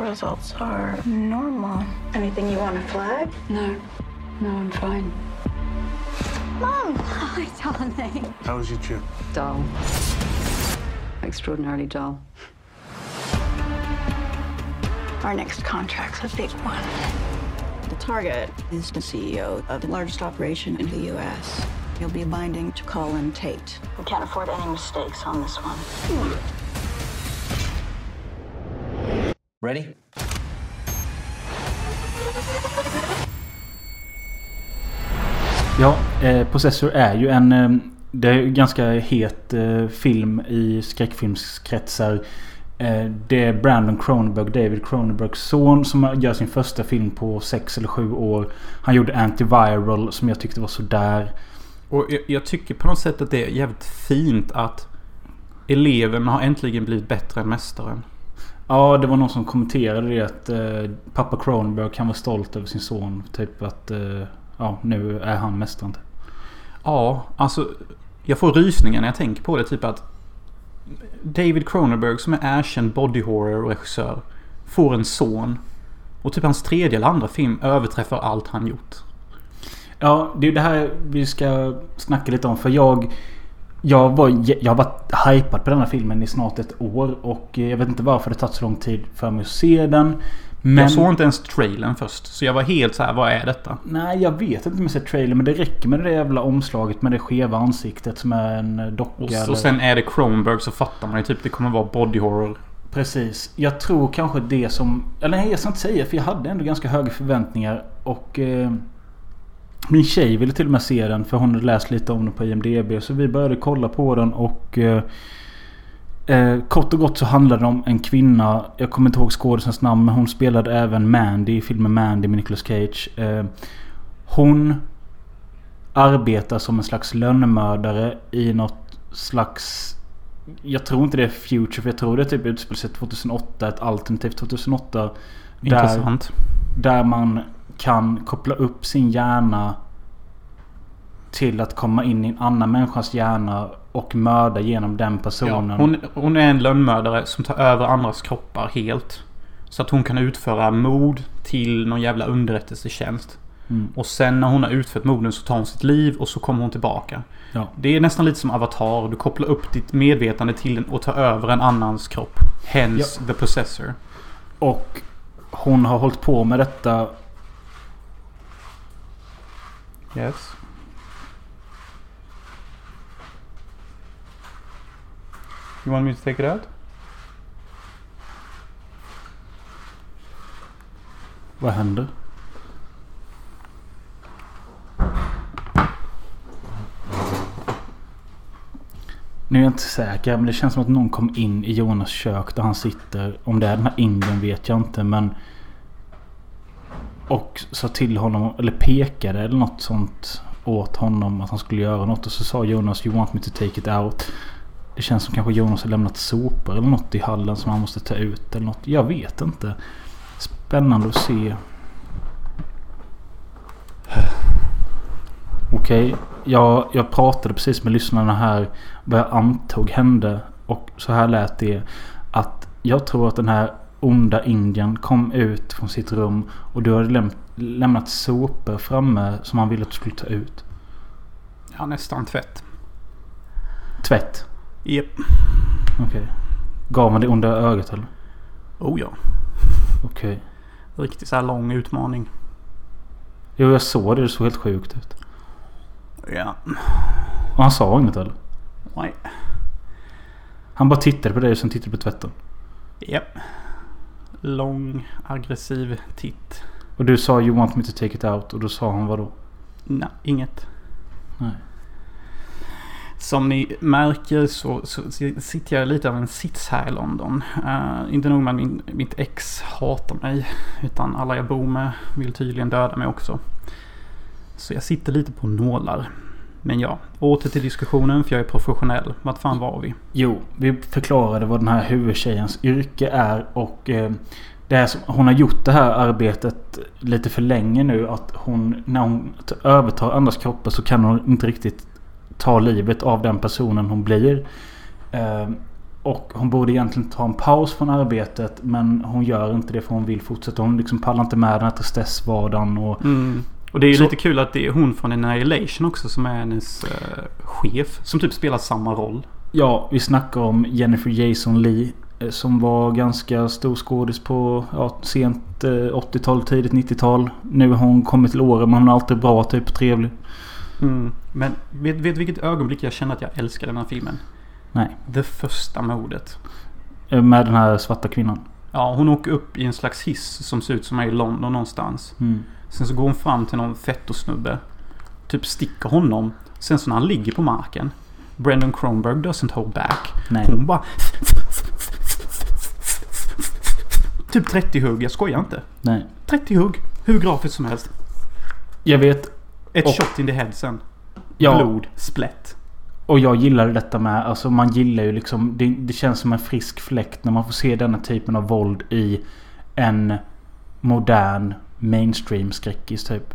Results are normal. Anything you want to flag? No, no, I'm fine. Mom! Hi, darling. How was your trip? Dull. Extraordinarily dull. Our next contract's a big one. The target is the CEO of the largest operation in the U.S. You'll be binding to Colin Tate. We can't afford any mistakes on this one. Hmm. Ready? Ja, eh, Possessor är ju en... Eh, det är ganska het eh, film i skräckfilmskretsar. Eh, det är Brandon Cronenberg, David Cronenbergs son, som gör sin första film på sex eller sju år. Han gjorde Antiviral som jag tyckte var sådär. Och jag, jag tycker på något sätt att det är jävligt fint att eleven har äntligen blivit bättre än mästaren. Ja, det var någon som kommenterade det att eh, pappa Cronenberg kan vara stolt över sin son. Typ att... Eh, ja, nu är han mästaren. typ. Ja, alltså jag får rysningar när jag tänker på det. Typ att David Cronenberg som är erkänd body horror regissör får en son. Och typ hans tredje eller andra film överträffar allt han gjort. Ja, det är det här vi ska snacka lite om. För jag... Jag, var, jag har varit hypad på denna filmen i snart ett år. Och jag vet inte varför det tagit så lång tid för mig att se den. Men... Jag såg inte ens trailern först. Så jag var helt så här, vad är detta? Nej, jag vet inte om jag sett trailer. Men det räcker med det jävla omslaget med det skeva ansiktet som är en docka. Och, eller- och sen är det Cronenberg så fattar man ju typ det kommer vara body horror. Precis. Jag tror kanske det som... Eller nej, jag ska inte säga för jag hade ändå ganska höga förväntningar. Och... Eh, min tjej ville till och med se den för hon hade läst lite om den på IMDB. Så vi började kolla på den och... Eh, eh, kort och gott så handlade det om en kvinna. Jag kommer inte ihåg skådisens namn men hon spelade även Mandy i filmen Mandy med Nicolas Cage. Eh, hon arbetar som en slags lönnmördare i något slags... Jag tror inte det är Future för jag tror det är typ utspelar sig 2008. Ett alternativt 2008. Där, Intressant. där man kan koppla upp sin hjärna till att komma in i en annan människas hjärna och mörda genom den Ja, personen. hon, hon är en lönnmördare som tar över andras kroppar helt. Så att hon kan utföra mord till någon jävla underrättelsetjänst. Mm. Och sen när hon har utfört morden så tar hon sitt liv och så kommer hon tillbaka. Ja. Det är nästan lite som Avatar. Du kopplar upp ditt medvetande till den och tar över en annans kropp. Hence the possessor. Och hon har hållit på med detta. Yes. You want me to take it out? Vad händer? Nu är jag inte säker men det känns som att någon kom in i Jonas kök där han sitter. Om det är den här indien vet jag inte men... Och sa till honom, eller pekade eller något sånt åt honom att han skulle göra något. Och så sa Jonas You want me to take it out. Det känns som kanske Jonas har lämnat sopor eller något i hallen som han måste ta ut eller något. Jag vet inte. Spännande att se. Okej, jag, jag pratade precis med lyssnarna här vad jag antog hände. Och så här lät det. Att jag tror att den här onda indien kom ut från sitt rum och du hade läm lämnat sopor framme som han ville att du skulle ta ut. Ja, nästan tvätt. Tvätt. Japp. Okej. Gav han det onda ögat eller? Oh ja. Okej. Riktigt så här lång utmaning. Jo, jag såg det. Det såg helt sjukt ut. Ja. Och han sa inget eller? Nej. Han bara tittade på dig och sen tittade på tvätten. Japp. Lång, aggressiv titt. Och du sa you want me to take it out. Och då sa han vad då? Nej, inget. Nej. Som ni märker så, så sitter jag lite av en sits här i London. Uh, inte nog med att min, mitt ex hatar mig. Utan alla jag bor med vill tydligen döda mig också. Så jag sitter lite på nålar. Men ja, åter till diskussionen för jag är professionell. Vart fan var vi? Jo, vi förklarade vad den här huvudtjejens yrke är och eh, det är som, hon har gjort det här arbetet lite för länge nu. Att hon, när hon övertar andras kroppar så kan hon inte riktigt ta livet av den personen hon blir. Eh, och hon borde egentligen ta en paus från arbetet men hon gör inte det för hon vill fortsätta. Hon liksom pallar inte med den här tristessvardagen och Mm. Och det är ju Så- lite kul att det är hon från Annihilation också som är hennes eh, chef. Som typ spelar samma roll. Ja, vi snackar om Jennifer Jason Lee. eh, Som var ganska stor skådis på ja, sent eh, 80-tal, tidigt 90-tal. Nu har hon kommit till åren men hon är alltid bra, typ trevlig. Mm. Men vet, vet vilket ögonblick jag känner att jag älskar den här filmen? Nej. Det första mordet. Eh, Med den här svarta kvinnan. Ja, hon åker upp i en slags hiss som ser ut som är i London någonstans. Mm. Sen så går hon fram till någon fettosnubbe. Typ sticker honom. Sen så när han ligger på marken. Brendan Kronberg doesn't hold back. Nej. Hon bara... Typ 30 hugg, jag skojar inte. Nej. 30 hugg, hur grafiskt som helst. Jag vet. Ett Och- shot in the head sen. Ja, Blod, splätt. och jag gillade detta med. Alltså man gillar ju liksom. Det, det känns som en frisk fläkt när man får se denna typen av våld i en modern mainstream skräckis typ.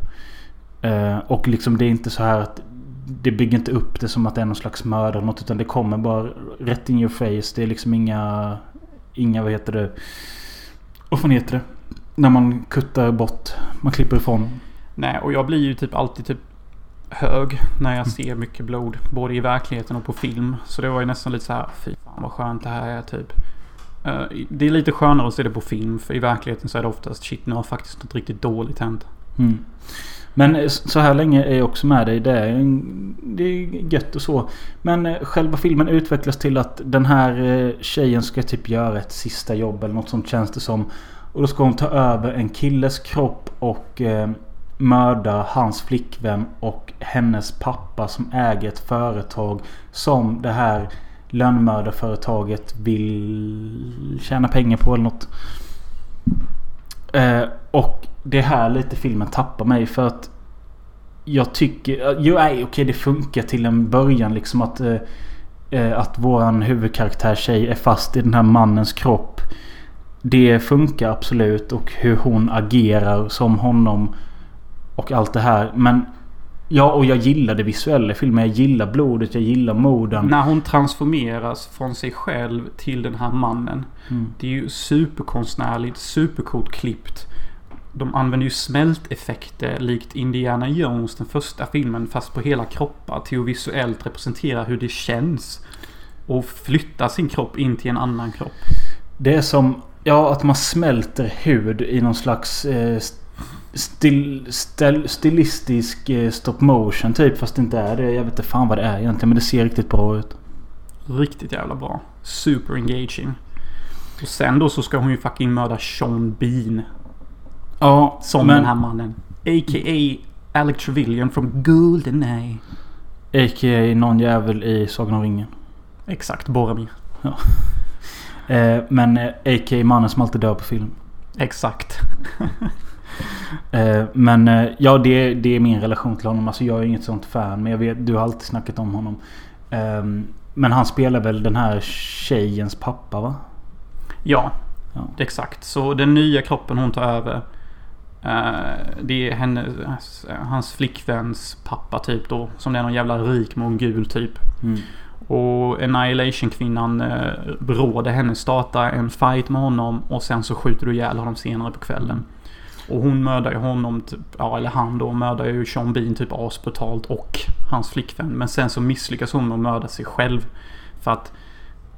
Eh, och liksom det är inte så här att det bygger inte upp det som att det är någon slags mördare eller något. Utan det kommer bara rätt in your face. Det är liksom inga... Inga, vad heter det? Vad fan heter det? När man kuttar bort. Man klipper ifrån. Nej, och jag blir ju typ alltid typ hög när jag ser mycket blod. Både i verkligheten och på film. Så det var ju nästan lite så här, fy fan vad skönt det här är typ. Eh, det är lite skönare att se det på film. För i verkligheten så är det oftast shit nu har faktiskt något riktigt dåligt hänt. Mm. Men eh, så här länge är jag också med dig. Det är, en- det är gött och så. Men eh, själva filmen utvecklas till att den här tjejen ska typ göra ett sista jobb eller något sånt känns det som. Och då ska hon ta över en killes kropp och eh, mörda hans flickvän och hennes pappa som äger ett företag som det här lönnmördarföretaget vill tjäna pengar på eller något. Eh, och det är här lite filmen tappar mig för att jag tycker... Eh, jo, nej, okej det funkar till en början liksom att... Eh, eh, att våran huvudkaraktär tjej är fast i den här mannens kropp. Det funkar absolut och hur hon agerar som honom. Och allt det här. Men... Ja, och jag gillar det visuella i filmen. Jag gillar blodet, jag gillar morden. När hon transformeras från sig själv till den här mannen. Mm. Det är ju superkonstnärligt, supercoolt klippt. De använder ju smälteffekter likt Indiana Jones, den första filmen, fast på hela kroppar till att visuellt representera hur det känns. Och flytta sin kropp in till en annan kropp. Det är som... Ja, att man smälter hud i någon slags... Eh, stil, stil, stilistisk eh, stop motion typ. Fast det inte är det. Jag vet inte fan vad det är egentligen. Men det ser riktigt bra ut. Riktigt jävla bra. Super engaging. Och sen då så ska hon ju fucking mörda Sean Bean. Ja, Som men... den här mannen. A.k.a. Alec Trevelyan från Goldeneye. A.k.a. någon jävel i Sagan om ringen. Exakt, Boromir. Eh, men eh, A.k.a. mannen som alltid dör på film. Exakt. Eh, men eh, ja, det, det är min relation till honom. Alltså jag är inget sånt fan. Men jag vet, du har alltid snackat om honom. Ehm, men han spelar väl den här tjejens pappa va? Ja, Ja. exakt. Så den nya kroppen hon tar över. eh, det är hennes, hans flickväns pappa typ då. Som är någon jävla rik mongul typ. Mm. Och Annihilation-kvinnan eh, råder henne starta en fight med honom. Och sen så skjuter du ihjäl honom senare på kvällen. Och hon mördar ju honom, typ, ja eller han då mördar ju Sean Bean typ asbrutalt och hans flickvän. Men sen så misslyckas hon med att mörda sig själv. För att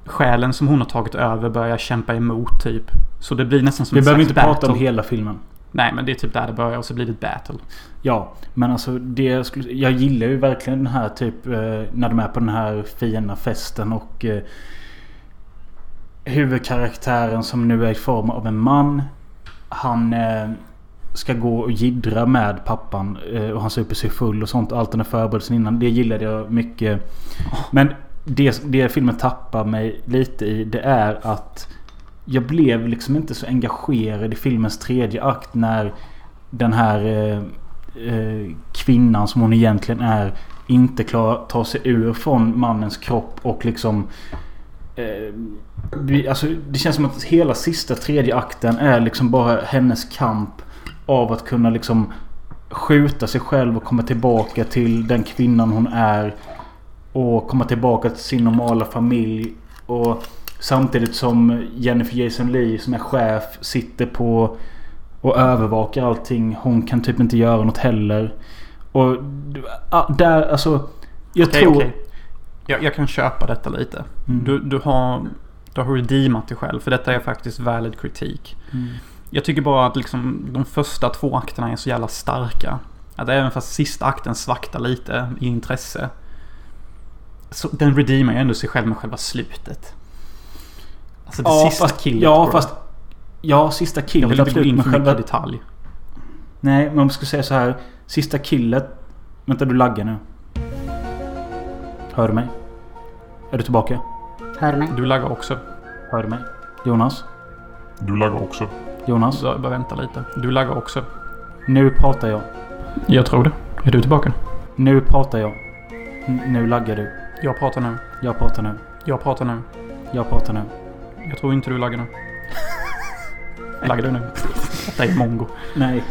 själen som hon har tagit över börjar kämpa emot typ. Så det blir nästan som Vi behöver inte prata om battle. hela filmen. Nej men det är typ där det börjar och så blir det ett battle. Ja, men alltså det jag skulle, Jag gillar ju verkligen den här typ eh, när de är på den här fina festen och eh, Huvudkaraktären som nu är i form av en man. Han eh, ska gå och jiddra med pappan eh, och han super sig full och sånt. Allt den här förberedelsen innan. Det gillade jag mycket. Men det, det filmen tappar mig lite i det är att jag blev liksom inte så engagerad i filmens tredje akt när den här eh, eh, kvinnan som hon egentligen är inte klarar att ta sig ur från mannens kropp och liksom eh, vi, alltså, det känns som att hela sista tredje akten är liksom bara hennes kamp av att kunna liksom skjuta sig själv och komma tillbaka till den kvinnan hon är. Och komma tillbaka till sin normala familj. Och samtidigt som Jennifer Jason Leigh som är chef sitter på och övervakar allting. Hon kan typ inte göra något heller. Och ah, där alltså. Jag Okej, tror... okej. Jag, jag kan köpa detta lite. Mm. Du, du har... Du har redeemat dig själv. För detta är faktiskt valid kritik. Mm. Jag tycker bara att liksom de första två akterna är så jävla starka. Att även fast sista akten svaktar lite i intresse. Så den redeemar ju ändå sig själv med själva slutet. Alltså det Ja, sista fast, killet. ja, bro. fast... Ja, sista Jag killet vill inte gå in för själva- mycket detalj. Nej, men om jag ska säga så här. Sista killet. Vänta, du laggar nu. Hör du mig? Är du tillbaka? Hör du mig? Du laggar också. Hör du mig? Jonas? Du laggar också. Jonas? Så bara vänta lite. Du laggar också. Nu pratar jag. Jag tror det. Är du tillbaka? Nu pratar jag. N- nu laggar du. Jag pratar nu. Jag pratar nu. Jag pratar nu. Jag pratar nu. Jag tror inte du laggar nu. Laggar du nu? Detta är mongo. Nej.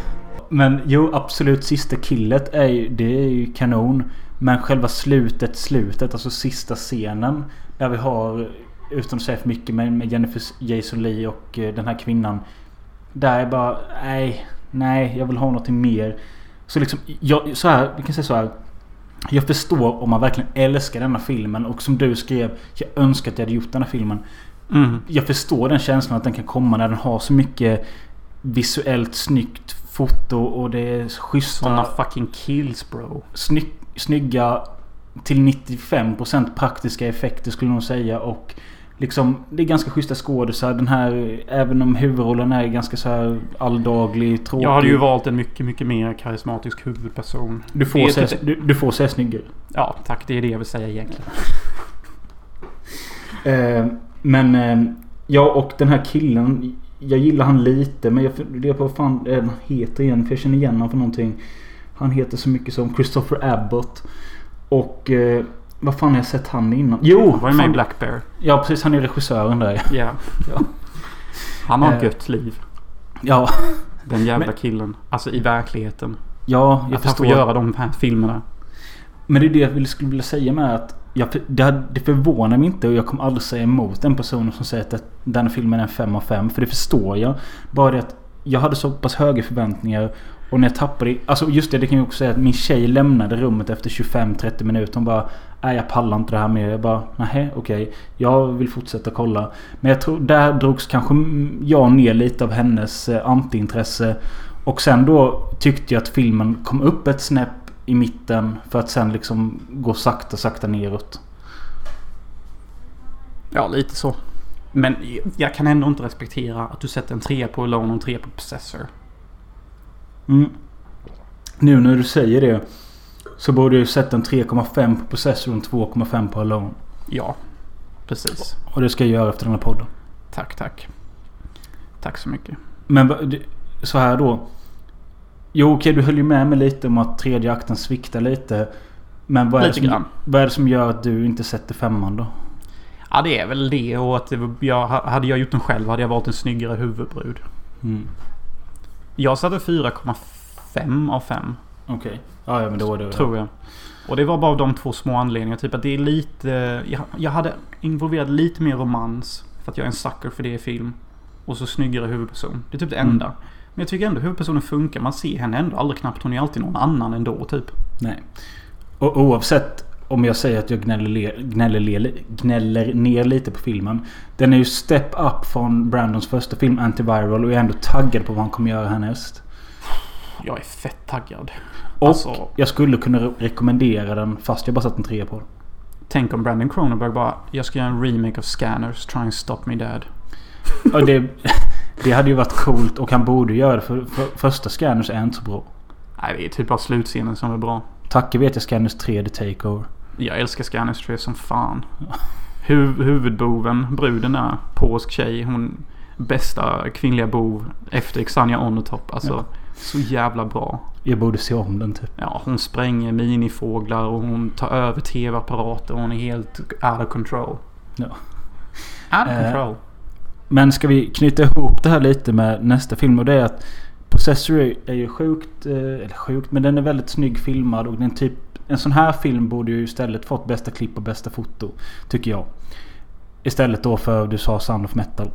Men jo, absolut. Sista killet är ju, det är ju kanon. Men själva slutet, slutet. Alltså sista scenen. Där vi har, utan att säga för mycket, men med Jennifer Jason Leigh och eh, den här kvinnan. Där är bara, nej, nej, jag vill ha något mer. Så liksom, jag, så här, vi kan säga så här. Jag förstår om man verkligen älskar denna filmen och som du skrev. Jag önskar att jag hade gjort den här filmen. Mm. Jag förstår den känslan att den kan komma när den har så mycket visuellt snyggt foto och det är schyssta... Såna fucking kills bro. Snygg, snygga till 95% praktiska effekter skulle jag nog säga och liksom det är ganska schyssta skådisar. Den här även om huvudrollen är ganska så här alldaglig, tråkig. Jag hade ju valt en mycket, mycket mer karismatisk huvudperson. Du får, se, typ- du, du får se snyggare. Ja, tack. Det är det jag vill säga egentligen. Eh, men eh, ja och den här killen. Jag gillar han lite men jag funderar på vad fan är han heter igen. För jag känner igen honom för någonting. Han heter så mycket som Christopher Abbott. Och eh, vad fan har jag sett han innan? Jo! Han var ju med i Black Bear. Ja precis, han är regissören där. Ja. Ja. Han har Eh. ett gött liv. Ja, Den jävla Men- killen. Alltså i verkligheten. ja jag att han förstår. får göra de här filmerna. Men det är det jag skulle vilja säga med att jag, det, det förvånar mig inte och jag kommer aldrig säga emot den personen som säger att den filmen är en 5 av 5. För det förstår jag. Bara det att jag hade så pass höga förväntningar. Och när jag tappade... Alltså just det, det kan jag också säga att min tjej lämnade rummet efter 25-30 minuter. Hon bara... Nej jag pallar inte det här mer. Jag bara... Nej okej. Jag vill fortsätta kolla. Men jag tror där drogs kanske jag ner lite av hennes eh, antiintresse. Och sen då tyckte jag att filmen kom upp ett snäpp i mitten. För att sen liksom gå sakta, sakta neråt. Ja, lite så. Men jag kan ändå inte respektera att du sätter en 3 på Alone och en 3 på Possessor. Mm. Nu när du säger det. Så borde jag ju sätta en 3,5 på Possessor och en 2,5 på Alone. Ja, precis. Och det ska jag göra efter den här podden. Tack, tack. Tack så mycket. Men så här då. Jo okej du höll ju med mig lite om att tredje akten sviktar lite. Men vad är, Lite som, grann. vad är det som gör att du inte sätter femman då? Ja, det är väl det och att jag, hade jag gjort den själv hade jag valt en snyggare huvudbrud. Mm. Jag satte 4,5 av 5. Okej. Ja, ja men då är det... Tror jag. Och det var bara av de två små anledningarna. Typ att det är lite... Jag, jag hade involverat lite mer romans. För att jag är en sucker för det i film. Och så snyggare huvudperson. Det är typ det enda. Mm. Men jag tycker ändå huvudpersonen funkar. Man ser henne ändå aldrig knappt. Hon är alltid någon annan ändå typ. Nej. Och oavsett om jag säger att jag gnäller, le- gnäller, le- gnäller ner lite på filmen. Den är ju step up från Brandons första film Antiviral och jag är ändå taggad på vad han kommer göra härnäst. Jag är fett taggad. Och Alltså- jag skulle kunna re- rekommendera den fast jag bara satt en trea på den. Tänk om Brandon Cronenberg bara Jag ska göra en remake of Scanners. Try and stop me dad. Och det, det hade ju varit coolt och han borde göra det för, för första Scanners är inte så bra. Nej, det är typ bara slutscenen som är bra. Tacke vet jag Scanners 3 The Takeover. Jag älskar Scanners 3 som fan. Huv, huvudboven, bruden är polsk tjej. Hon bästa kvinnliga bov efter Xania Onotop. Alltså Ja. Så jävla bra. Jag borde se om den typ. Ja, hon spränger minifåglar och hon tar över tv-apparater och hon är helt out of control. Ja. Out of Eh, control. Men ska vi knyta ihop det här lite med nästa film och det är att Possessory är ju sjukt, eh, eller sjukt, men den är väldigt snygg filmad och den typ en sån här film borde ju istället fått bästa klipp och bästa foto. Tycker jag. Istället då för du sa Sound of Metal.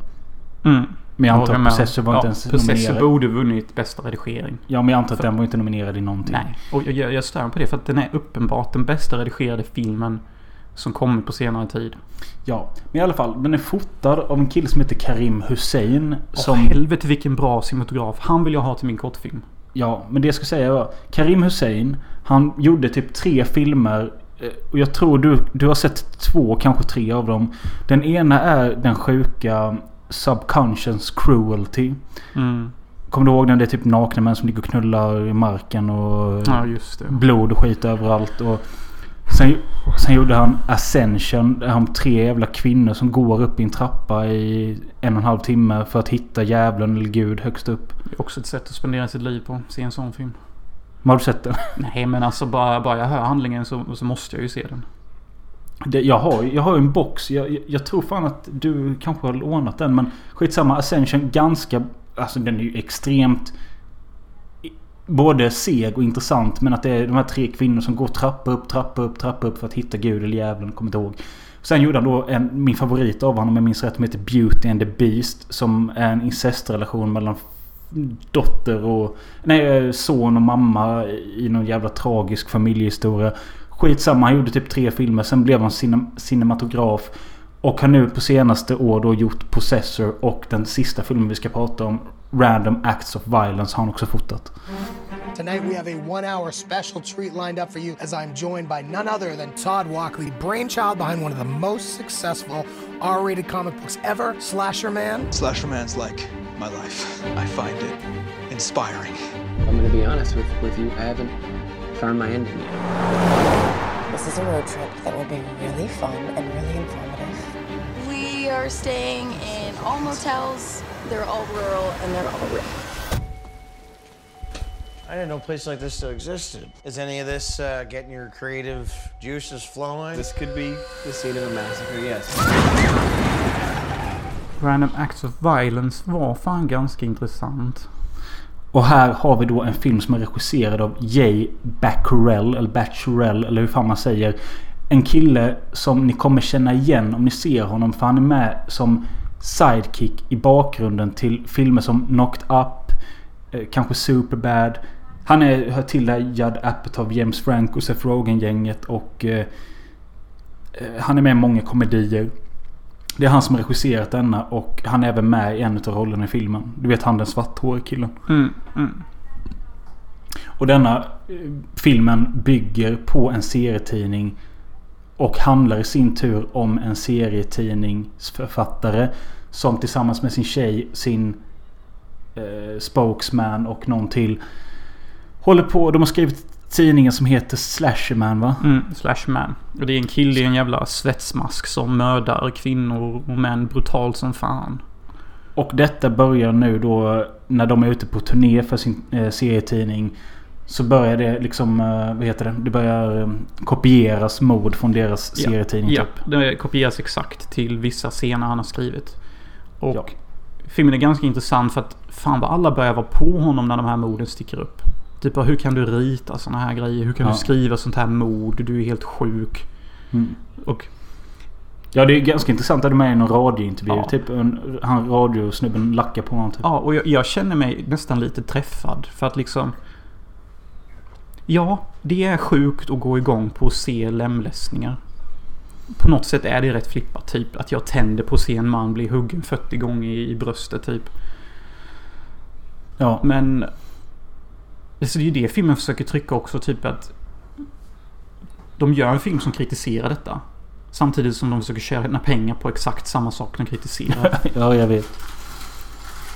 Mm. Men jag Ja, antar att. Possessor var ja, inte ens Possessor nominerad. borde vunnit bästa redigering. Ja men jag antar att För- den var inte nominerad i någonting. Nej. Och jag, jag, stör på det för att den är uppenbart den bästa redigerade filmen som kommit på senare tid. Ja, men i alla fall. Den är fotad av en kille som heter Karim Hussein. Som... Som, helvete vilken bra cinematograf. Han vill jag ha till min kortfilm. ja, men det jag ska säga var Karim Hussein. Han gjorde typ tre filmer. eh, Och jag tror du, du har sett två, kanske tre av dem. Den ena är den sjuka Subconscious Cruelty. Mm. Kommer du ihåg den? Det är typ nakna män som ligger och knullar i marken och Ja, blod och skit överallt. Och sen, sen gjorde han Ascension. Där han tre jävla kvinnor som går upp i en trappa i en och en halv timme för att hitta djävulen eller gud högst upp. Det är också ett sätt att spendera sitt liv på. Se en sån film. Men Har du sett den? Nej, men alltså bara, bara jag hör handlingen så, så måste jag ju se den. Det, jag, har, jag har ju en box. Jag, jag, tror fan att du kanske har lånat den. Men skitsamma. Ascension ganska... Alltså den är ju extremt... Både seg och intressant. Men att det är de här tre kvinnorna som går trappa upp, trappa upp, trappa upp för att hitta Gud eller djävulen. Kommer inte ihåg. Sen gjorde han då en, min favorit av honom, om jag minns rätt, som heter Beauty and the Beast. Som är en incestrelation mellan dotter och... Nej, eh, son och mamma i någon jävla tragisk familjehistoria. Skitsamma, han gjorde typ tre filmer. Sen blev han cinem cinematograf. Och har nu på senaste år då gjort Possessor och den sista filmen vi ska prata om. Random Acts of Violence har han också fotat. Tonight we have a one hour special treat lined up for you as I'm joined by none other than Todd Walkley, brainchild behind one of the most successful R rated comic books ever, Slasher Man. Slasher Man's like my life. I find it inspiring. I'm gonna be honest with, with you, I haven't found my ending yet. This is a road trip that will be really fun and really informative. We are staying in all motels. They're all rural and they're all rich. I didn't know a place like this still existed. Is any of this uh, getting your creative juices flowing? This could be the scene of a massacre, yes. Random Acts of Violence var fan ganska intressant. Och här har vi då en film som är regisserad av Jay Bacurell. Eller Bacharel, eller hur fan man säger. En kille som ni kommer känna igen om ni ser honom. För han är med som sidekick i bakgrunden till filmer som Knocked Up. Eh, kanske Superbad. Han är, hör till det här Judd Apatow, James Franco, Seth Rogen-gänget och... Eh, eh han är med i många komedier. Det är han som regisserat denna och han är även med i en av rollerna i filmen. Du vet han den svarthåriga killen. Mm, mm. Och denna eh, filmen bygger på en serietidning. Och handlar i sin tur om en serietidningsförfattare. Som tillsammans med sin tjej, sin eh, spokesman och någon till. Håller på. De har skrivit tidningen som heter Slasherman va? Mm, Slashman. Och det är en kille i en jävla svetsmask som mördar kvinnor och män brutalt som fan. Och detta börjar nu då när de är ute på turné för sin eh, serietidning. Så börjar det liksom, eh, vad heter det? Det börjar eh, kopieras mord från deras Ja, serietidning Ja, typ. det kopieras exakt till vissa scener han har skrivit. Och filmen är ganska intressant för att fan vad alla börjar vara på honom när de här morden sticker upp. Typ hur kan du rita såna här grejer? Hur kan Ja. du skriva sånt här mord? Du är helt sjuk. Mm. Och Ja det är ganska intressant att de är i någon radiointervju. Ja. Typ en, han radiosnubben lackar på honom typ. Ja, och jag, jag känner mig nästan lite träffad. För att liksom... Ja, det är sjukt att gå igång på att se lemlästningar. På något sätt är det rätt flippat. Typ att jag tänder på att se en man bli huggen 40 gånger i, i bröstet typ. Ja. Men... Så det är ju det filmen försöker trycka också. Typ att de gör en film som kritiserar detta. Samtidigt som de försöker tjäna pengar på exakt samma sak de kritiserar. ja, jag vet.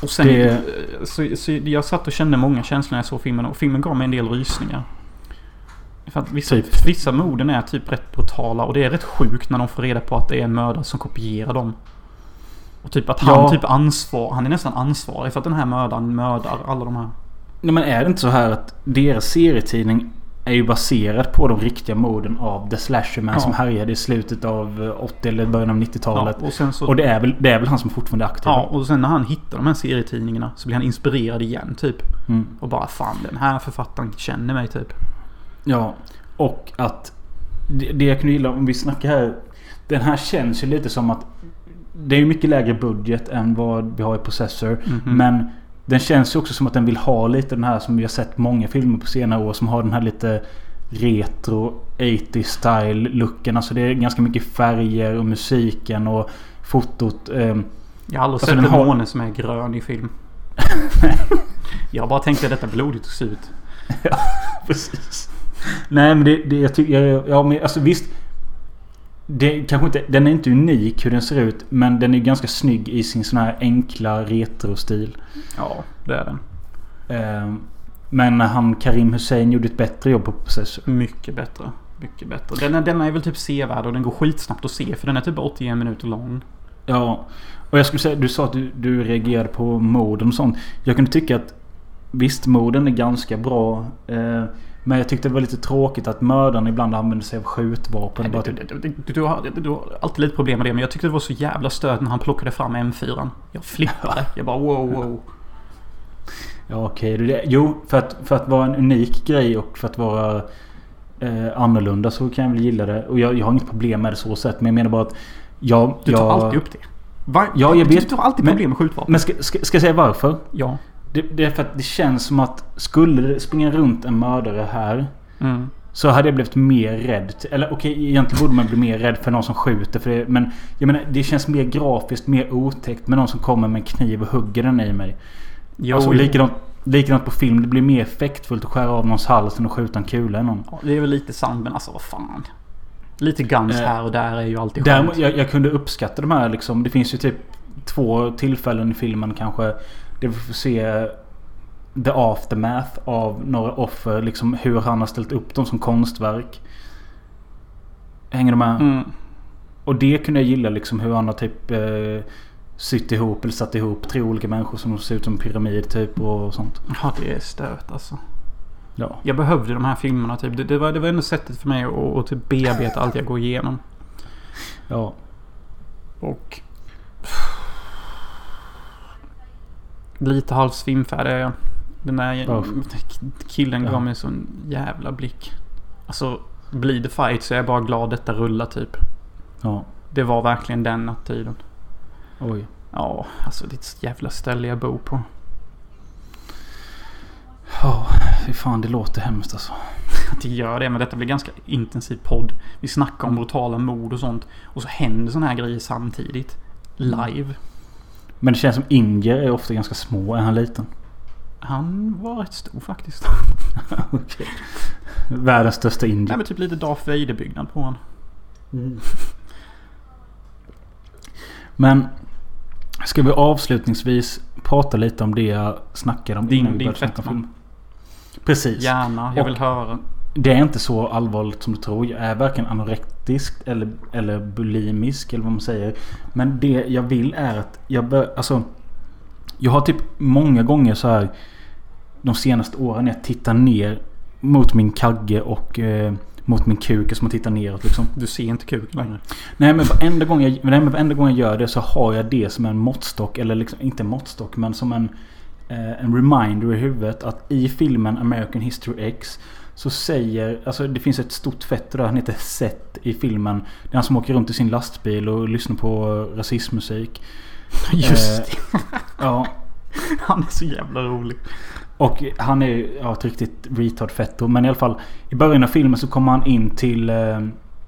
Och sen, Det- så, så jag satt och kände många känslor när jag såg filmen och filmen gav mig en del rysningar. För att vissa, Typ. vissa morden är typ rätt brutala och det är rätt sjukt när de får reda på att det är en mördare som kopierar dem. Och typ att han Ja. typ ansvar, han är nästan ansvarig för att den här mördaren mördar alla de här. Nej men är det inte så här att deras serietidning är ju baserad på de riktiga morden av The Slasherman Ja. som härjade i slutet av eh, 80 eller början av 90-talet. Ja, och så- och det, är väl, det är väl han som fortfarande är aktiv? Ja, och sen när han hittar de här serietidningarna så blir han inspirerad igen typ. Mm. Och bara fan den här författaren känner mig typ. Ja, och att det, det jag kunde gilla om vi snackar här. Den här känns ju lite som att det är ju mycket lägre budget än vad vi har i Possessor. Mhm. Men den känns ju också som att den vill ha lite den här som vi har sett många filmer på senare år. Som har den här lite retro 80 style looken. Alltså det är ganska mycket färger och musiken och fotot. ehm, Jag har aldrig Alltså, sett en har- måne som är grön i film. jag bara tänkte detta blodigt och surt. Ja, precis. Nej men det, det jag tycker... Ja men alltså visst. Det kanske inte, den är inte unik hur den ser ut. Men den är ganska snygg i sin sån här enkla retrostil. Ja, det är den. Ehm, Men han Karim Hussein gjorde ett bättre jobb på Possessor. Mycket bättre. Mycket bättre. Den är, den är väl typ sevärd och den går skitsnabbt att se för den är typ 81 minuter lång. Ja. Och jag skulle säga, du sa att du, du reagerade på morden och sånt. Jag kunde tycka att visst morden är ganska bra. Eh, men jag tyckte det var lite tråkigt att mördaren ibland använde sig av skjutvapen. Du, typ, du, du, du, du, har, du har alltid lite problem med det men jag tyckte det var så jävla stört när han plockade fram M4. Jag flippade. Jag bara wow wow. Ja okej. det- Jo, för att, för att vara en unik grej och för att vara eh, annorlunda så kan jag väl gilla det. Och jag, jag har inget problem med det så sett. Men jag menar bara att jag... Du tar jag, alltid upp det. Va? Ja, jag Du- vet. Du har alltid problem med skjutvapen. Men ska, ska, ska jag säga varför? Ja. Det, det är för att det känns som att skulle det springa runt en mördare här. Mm. Så hade jag blivit mer rädd. Eller okej, egentligen borde man bli mer rädd för någon som skjuter. För det, men jag menar, det känns mer grafiskt, mer otäckt med någon som kommer med en kniv och hugger den i mig. Jo, alltså, likadant, likadant på film. Det blir mer effektfullt att skära av någons hals än att skjuta en kula i någon. Det är väl lite sant men alltså vad fan. Lite guns Eh, här och där är ju alltid Däremot, skönt. jag, jag kunde uppskatta de här liksom. Det finns ju typ två tillfällen i filmen kanske. Där vi får se the aftermath av några offer. Liksom hur han har ställt upp dem som konstverk. Hänger du med? Mm. Och det kunde jag gilla liksom hur han har typ eh, sytt ihop eller satt ihop tre olika människor som ser ut som en pyramid typ och sånt. Ja det är stört alltså. Ja. Jag behövde de här filmerna typ. Det, det, var, det var ändå sättet för mig att, att typ bearbeta allt jag går igenom. Ja. Och... Lite halvt svimfärdig är jag. Den där killen Ja. gav mig en sån jävla blick. Alltså, blir det fight så är jag bara glad detta rullar typ. Ja. Det var verkligen den attityden. Oj. Ja, alltså det är ett jävla ställe jag bor på. Ja, fy fan det låter hemskt alltså. Att det gör det, men detta blir ganska intensiv podd. Vi snackar om brutala mord och sånt. Och så händer såna här grejer samtidigt. Live. Men det känns som indier är ofta ganska små. Är han liten? Han var rätt stor faktiskt. Okej. Världens största indier. Nej men typ lite Darth Vader-byggnad på honom. Men ska vi avslutningsvis prata lite om det jag snackade om Din- innan vi din började snacka fetma. film? Precis. Gärna, jag Och vill höra. Det är inte så allvarligt som du tror. Jag är varken anorektisk eller, eller bulimisk eller vad man säger. Men det jag vill är att jag bör, alltså Jag har typ många gånger så här De senaste åren när jag tittar ner mot min kagge och eh, mot min kuk som man tittar neråt liksom. Du ser inte kuken längre. Nej men varenda gång jag, nej, men varenda gång jag gör det så har jag det som en måttstock. Eller liksom, inte en måttstock men som en, eh, en reminder i huvudet. Att i filmen American History X så säger, alltså det finns ett stort fett där, han heter Seth i filmen. Det är han som åker runt i sin lastbil och lyssnar på rasismmusik. Just Eh, Ja. Han är så jävla rolig. Och han är ja, ett riktigt retard fetto. Men i alla fall i början av filmen så kommer han in till eh,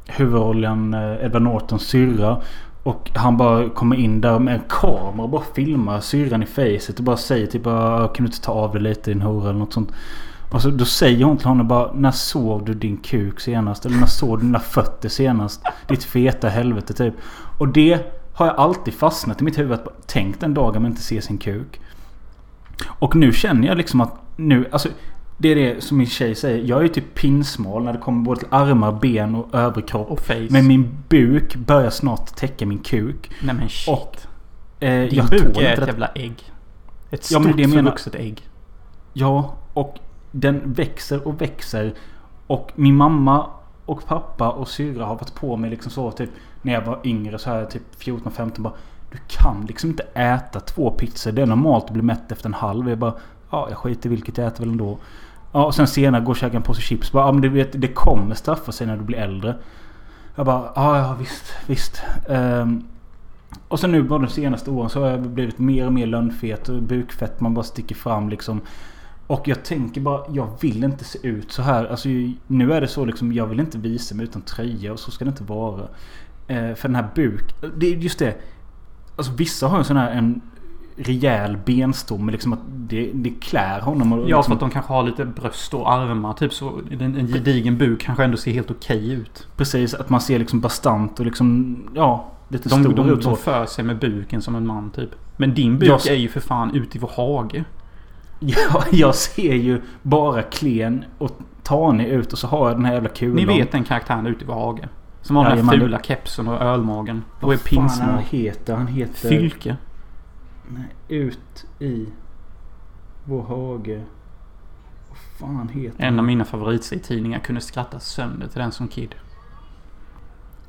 huvudrollen eh, Edward Nortons syrra. Och han bara kommer in där med en kamera och bara filmar syrran i facet och bara säger typ bara, Kan du inte ta av dig lite din hora eller något sånt. Och så, då säger hon till honom bara När såg du din kuk senast? Eller när såg du dina fötter senast? Ditt feta helvete typ. Och det har jag alltid fastnat i mitt huvud. Att, tänk den dagen man inte ser sin kuk. Och nu känner jag liksom att nu, alltså det är det som min tjej säger. Jag är ju typ pinsmal när det kommer både till armar, ben och överkropp. Och face. Men min buk börjar snart täcka min kuk. Nej men shit. Och, eh, Din jag buk är ett jävla ägg. Ett Ja, stort men det förvuxet ägg. Ja, och den växer och växer. Och min mamma och pappa och syrra har varit på mig liksom så typ när jag var yngre så här typ 14-15 bara Du kan liksom inte äta två pizzor. Det är normalt att bli mätt efter en halv. Jag bara Ja, jag skiter i vilket jag äter väl ändå. Ja, och sen senare går och käkar en påse chips. Bara, ja, men du vet, det kommer straffa sig när du blir äldre. Jag bara, ja, ja visst, visst. Um, och sen nu bara de senaste åren så har jag blivit mer och mer lönnfet och bukfett. Man bara sticker fram liksom. Och jag tänker bara, jag vill inte se ut så här. Alltså nu är det så liksom, jag vill inte visa mig utan tröja och så ska det inte vara. Eh, för den här buk... Det är just det. Alltså vissa har en sån här en rejäl benstomme liksom att det, det klär honom. Och Ja, liksom, för att de kanske har lite bröst och armar. Typ så. En, en gedigen buk kanske ändå ser helt okej ut. Precis, att man ser liksom bastant och liksom, ja, lite De, stor de, ut. de för sig med buken som en man typ. Men din buk Jag- är ju för fan ute i vår hage. Ja, jag ser ju bara klen och tanig ut och så har jag den här jävla kulan. Ni vet den karaktären ute vår hage. Som har den här fula kepsen och ölmagen. Och är Vad fan han heter? Han heter... Fylke. Nej, ut i vår hage. Vad fan heter En av mina favoritserietidningar kunde skratta sönder till den som kid.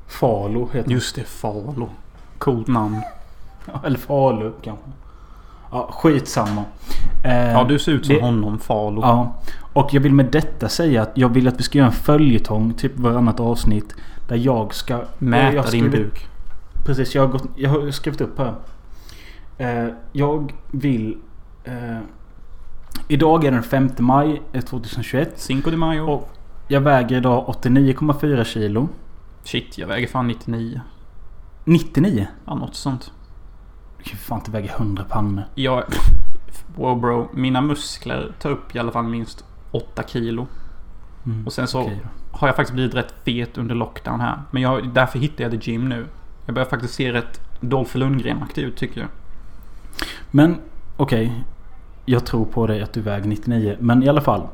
Falo heter han. Just det, Falo. Coolt namn. Ja, Eller Falu kanske. Ja, skitsamma. Eh, Ja, du ser ut som det- honom, Falo. Ja. Och jag vill med detta säga att jag vill att vi ska göra en följetong, typ varannat avsnitt. Där jag ska... Mäta jag har din skrivit- buk. Precis, jag har, gått, jag har skrivit upp här. Eh, jag vill... Eh, idag är den 5 maj eh, 2021. Cinco de Mayo. Och jag väger idag 89,4 kilo. Shit, jag väger fan 99. 99? Ja, något sånt. Du kan fan inte väga 100 pannor. Jag... Wow bro. Mina muskler tar upp i alla fall minst 8 kilo. Mm, Och sen så då. har jag faktiskt blivit rätt fet under lockdown här. Men jag, därför hittar jag the gym nu. Jag börjar faktiskt se rätt Dolph Lundgren-aktig ut tycker jag. Men okej. Jag tror på dig att du väger 99. Men i alla fall.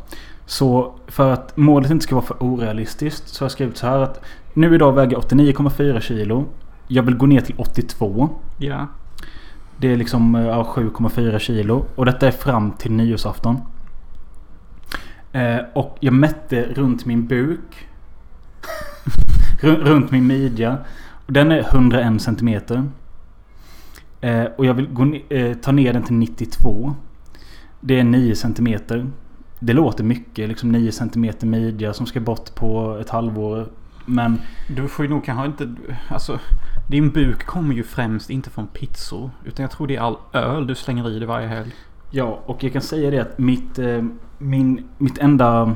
Så för att målet inte ska vara för orealistiskt så har jag skrivit så här att nu idag väger jag 89,4 kilo. Jag vill gå ner till 82. Ja. Det är liksom eh, ja, 7,4 kilo. Och detta är fram till nyårsafton. Eh, och jag mätte runt min buk. Runt min midja. Och den är 101 centimeter. Eh, och jag vill gå ne- eh, ta ner den till 92. Det är 9 centimeter. Det låter mycket. Liksom 9 centimeter midja som ska bort på ett halvår. Men Du får ju nog kanske inte... Alltså, din buk kommer ju främst inte från pizzor. Utan jag tror det är all öl du slänger i dig varje helg. Ja, och jag kan säga det att mitt, eh, min, mitt enda...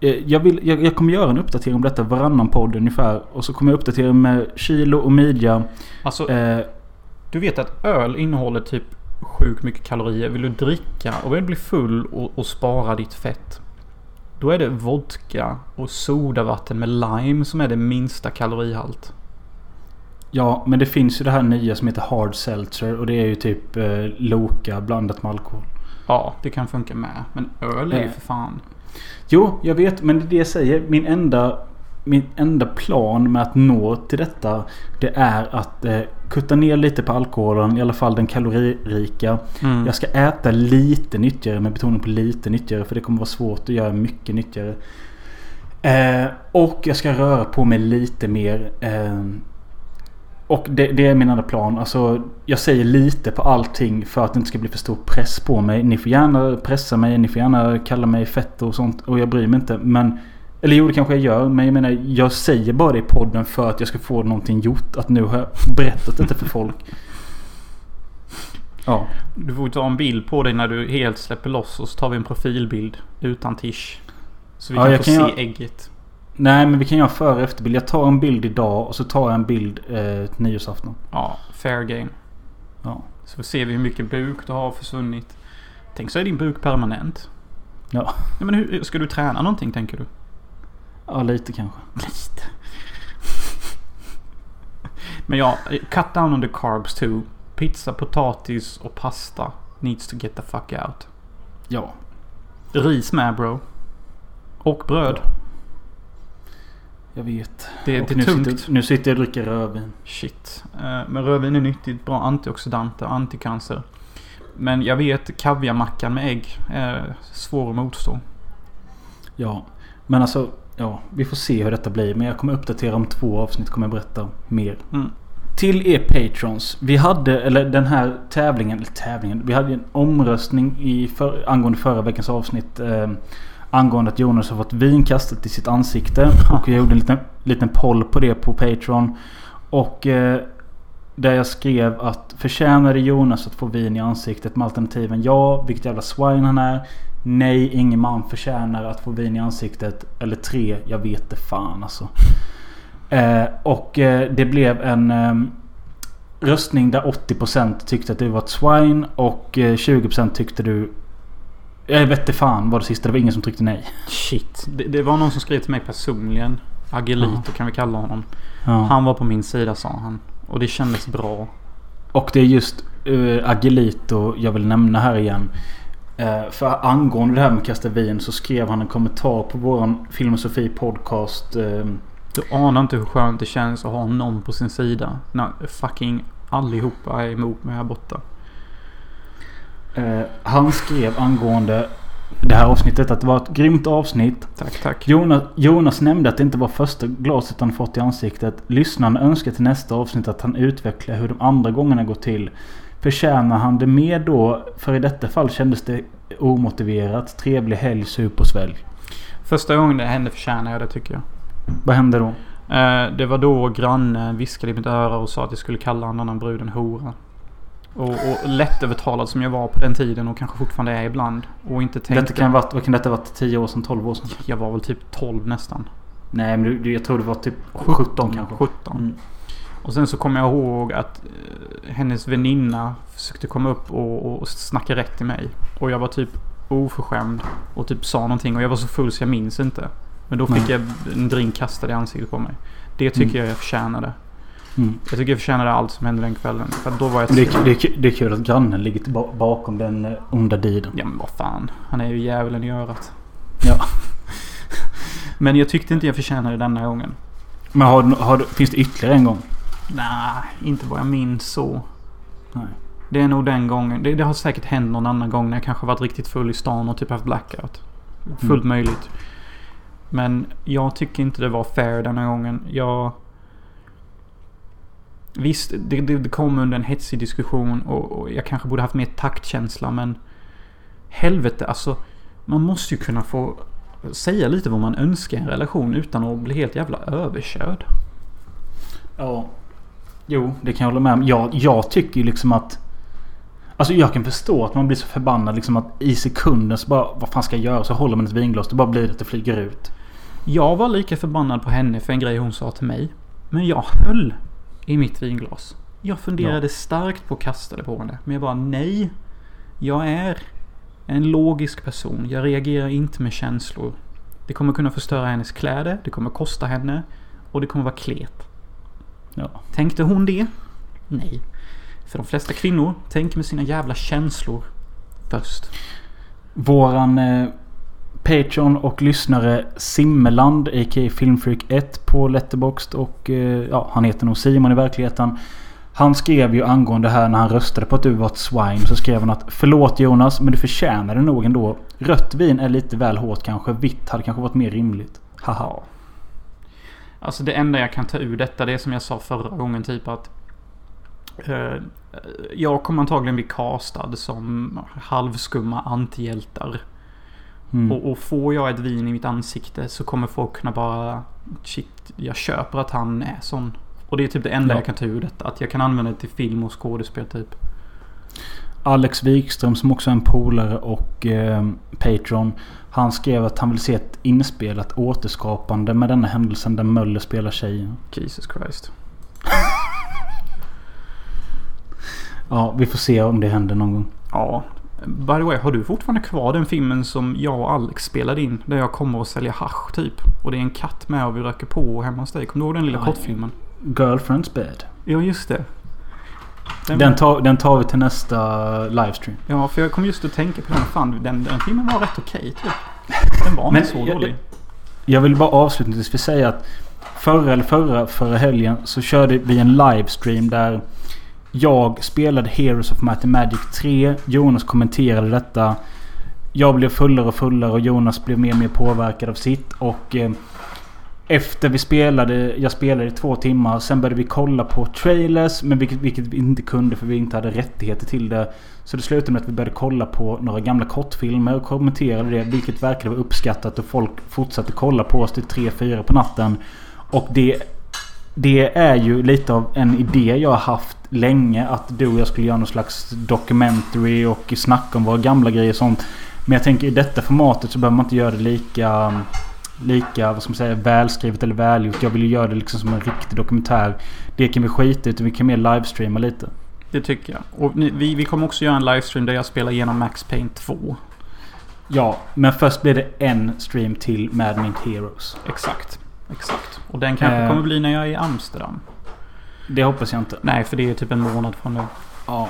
Eh, jag, vill, jag, jag kommer göra en uppdatering om detta varannan podd ungefär. Och så kommer jag uppdatera med kilo och midja. Alltså, Eh, du vet att öl innehåller typ sjukt mycket kalorier. Vill du dricka och vill bli full och, och spara ditt fett. Då är det vodka och sodavatten med lime som är det minsta kalorihalt. Ja, men det finns ju det här nya som heter Hard Seltzer. Och det är ju typ eh, Loka blandat med alkohol. Ja, det kan funka med. Men öl är ju Eh. för fan... Jo, jag vet. Men det är det jag säger. Min enda, min enda plan med att nå till detta. Det är att eh, kutta ner lite på alkoholen. I alla fall den kaloririka. Mm. Jag ska äta lite nyttigare. Med betoning på lite nyttigare. För det kommer vara svårt att göra mycket nyttigare. Eh, och jag ska röra på mig lite mer. Eh, och det, det är min andra plan. Alltså, jag säger lite på allting för att det inte ska bli för stor press på mig. Ni får gärna pressa mig. Ni får gärna kalla mig fett och sånt. Och jag bryr mig inte. Men... Eller jo, det kanske jag gör. Men jag menar, jag säger bara det i podden för att jag ska få någonting gjort. Att nu har jag berättat detta för folk. Ja. Du får ta en bild på dig när du helt släpper loss och så tar vi en profilbild utan tisch. Så vi Ja, kan jag få kan se göra- ägget. Nej, men vi kan göra före och efterbild. Jag tar en bild idag och så tar jag en bild eh, nyårsafton. Ja, fair game. Ja. Så ser vi hur mycket buk du har försvunnit. Tänk så är din buk permanent. Ja. ja men hur, ska du träna någonting tänker du? Ja, lite kanske. Lite. Men ja, cut down on the carbs too. Pizza, potatis och pasta needs to get the fuck out. Ja. Ris med bro. Och bröd. Jag vet. Det, det är nu tungt. Sitter, nu sitter jag och dricker rödvin. Shit. Eh, Men rödvin är nyttigt. Bra antioxidanter, anticancer. Men jag vet kaviarmackan med ägg är svår att motstå. Ja. Men alltså, ja. Vi får se hur detta blir. Men jag kommer uppdatera om två avsnitt. Kommer jag berätta mer. Mm. Till er patrons. Vi hade, eller den här tävlingen, eller tävlingen. Vi hade en omröstning i för, angående förra veckans avsnitt. Eh, angående att Jonas har fått vin kastat i sitt ansikte. Och jag gjorde en liten, liten poll på det på Patreon. Och eh, där jag skrev att förtjänade Jonas att få vin i ansiktet med alternativen ja, vilket jävla swine han är. Nej, ingen man förtjänar att få vin i ansiktet. Eller tre, jag vet det fan alltså. Eh, och eh, det blev en eh, röstning där 80% tyckte att du var ett swine och eh, 20% tyckte du... Jag vet inte fan vad det sista. Det var ingen som tryckte nej. Shit. Det, det var någon som skrev till mig personligen. Agelito Ja. kan vi kalla honom. Ja. Han var på min sida sa han. Och det kändes bra. Och det är just uh, Agelito jag vill nämna här igen. Eh, för angående det här med kasta vin så skrev han en kommentar på våran Filmosofi podcast. eh, Du anar inte hur skönt det känns att ha någon på sin sida. När fucking allihopa är emot mig här borta. Eh, han skrev angående det här avsnittet att det var ett grymt avsnitt. Tack, tack. Jonas, Jonas nämnde att det inte var första glaset han fått i ansiktet. Lyssnaren önskar till nästa avsnitt att han utvecklar hur de andra gångerna går till. Förtjänar han det mer då? För i detta fall kändes det omotiverat. Trevlig helg, sup och svälj. Första gången det hände förtjänar jag det tycker jag. Vad hände då? Eh, det var då grannen viskade i mitt öra och sa att jag skulle kalla en annan brud en hora. Och, och lättövertalad som jag var på den tiden och kanske fortfarande är ibland. Och inte tänkte... Detta kan varit, vad kan detta ha varit? 10 år sedan? 12 år sedan? Jag var väl typ 12 nästan. Nej men du, jag tror det var typ 17 kanske. 17. Mm. Och sen så kommer jag ihåg att eh, hennes väninna försökte komma upp och, och snacka rätt i mig. Och jag var typ oförskämd och typ sa någonting och jag var så full så jag minns inte. Men då fick Nej. jag en drink kastad i ansiktet på mig. Det tycker Mm. jag jag förtjänade. Mm. Jag tycker jag förtjänade allt som hände den kvällen. För då var jag... Det, är- det, det är kul att grannen ligger bakom den eh, onda dealen. Ja men vad fan. Han är ju djävulen i örat. Ja. Men jag tyckte inte jag förtjänade denna gången. Men har, har, finns det ytterligare en gång? Nej, inte vad jag minns så. Nej. Det är nog den gången. Det, det har säkert hänt någon annan gång när jag kanske varit riktigt full i stan och typ haft blackout. Fullt Mm. möjligt. Men jag tycker inte det var fair denna gången. Jag... Visst, det, det, det kom under en hetsig diskussion och, och jag kanske borde haft mer taktkänsla men... Helvete, alltså. Man måste ju kunna få säga lite vad man önskar i en relation utan att bli helt jävla överkörd. Ja. Jo, det kan jag hålla med om. Jag, jag tycker ju liksom att... Alltså jag kan förstå att man blir så förbannad liksom att i sekunden så bara... Vad fan ska jag göra? Så håller man ett vinglas. Det bara blir att det flyger ut. Jag var lika förbannad på henne för en grej hon sa till mig. Men jag höll i mitt vinglas. Jag funderade Ja. starkt på att kasta det på henne. Men jag bara nej. Jag är en logisk person. Jag reagerar inte med känslor. Det kommer kunna förstöra hennes kläder. Det kommer kosta henne. Och det kommer vara klet. Ja. Tänkte hon det? Nej. För de flesta kvinnor tänker med sina jävla känslor först. Våran eh, Patreon och lyssnare Simmeland, a.k.a. Filmfreak 1 på Letterboxd och eh, ja, han heter nog Simon i verkligheten. Han skrev ju angående här när han röstade på att du var ett swine så skrev han att Förlåt Jonas men du förtjänar det nog ändå. Rött vin är lite väl hårt kanske. Vitt hade kanske varit mer rimligt. Haha. Alltså det enda jag kan ta ur detta det är som jag sa förra gången typ att eh, jag kommer antagligen bli castad som halvskumma antihjältar. Mm. Och, och får jag ett vin i mitt ansikte så kommer folk kunna bara shit, jag köper att han är sån. Och det är typ det enda Ja. jag kan ta ur detta. Att jag kan använda det till film och skådespel typ. Alex Wikström som också är en polare och eh, Patreon. Han skrev att han vill se ett inspelat återskapande med denna händelsen där Möller spelar tjejen. Jesus Christ. Ja, vi får se om det händer någon gång. Ja. By the way, har du fortfarande kvar den filmen som jag och Alex spelade in? Där jag kommer och säljer hasch typ. Och det är en katt med och vi röker på hemma hos dig. Kommer du ihåg den lilla Ja, kortfilmen? Girlfriend's bed. Ja, just det. Den tar, den tar vi till nästa livestream. Ja, för jag kom just att tänka på den. Fan, den, den filmen var rätt okej typ. Den var inte så jag, dålig. jag, jag vill bara avslutningsvis säga att förra eller förra, förra helgen så körde vi en livestream där jag spelade Heroes of Might and Magic 3. Jonas kommenterade detta. Jag blev fullare och fullare och Jonas blev mer och mer påverkad av sitt. Och eh, efter vi spelade, jag spelade i två timmar. Sen började vi kolla på trailers. Men vilket, vilket vi inte kunde för vi inte hade rättigheter till det. Så det slutade med att vi började kolla på några gamla kortfilmer och kommenterade det. Vilket verkade vara uppskattat och folk fortsatte kolla på oss till 3-4 på natten. Och det, det är ju lite av en idé jag har haft länge. Att du och jag skulle göra någon slags documentary och snacka om våra gamla grejer och sånt. Men jag tänker i detta formatet så behöver man inte göra det lika lika vad ska man säga, välskrivet eller välgjort. Jag vill ju göra det liksom som en riktig dokumentär. Det kan vi skita i utan vi kan mer livestreama lite. Det tycker jag. Och vi, vi kommer också göra en livestream där jag spelar igenom Max Payne 2. Ja, men först blir det en stream till Mad Mint Heroes. Exakt. Exakt. Och den kanske Eh. kommer bli när jag är i Amsterdam. Det hoppas jag inte. Nej, för det är typ en månad från nu. Ja.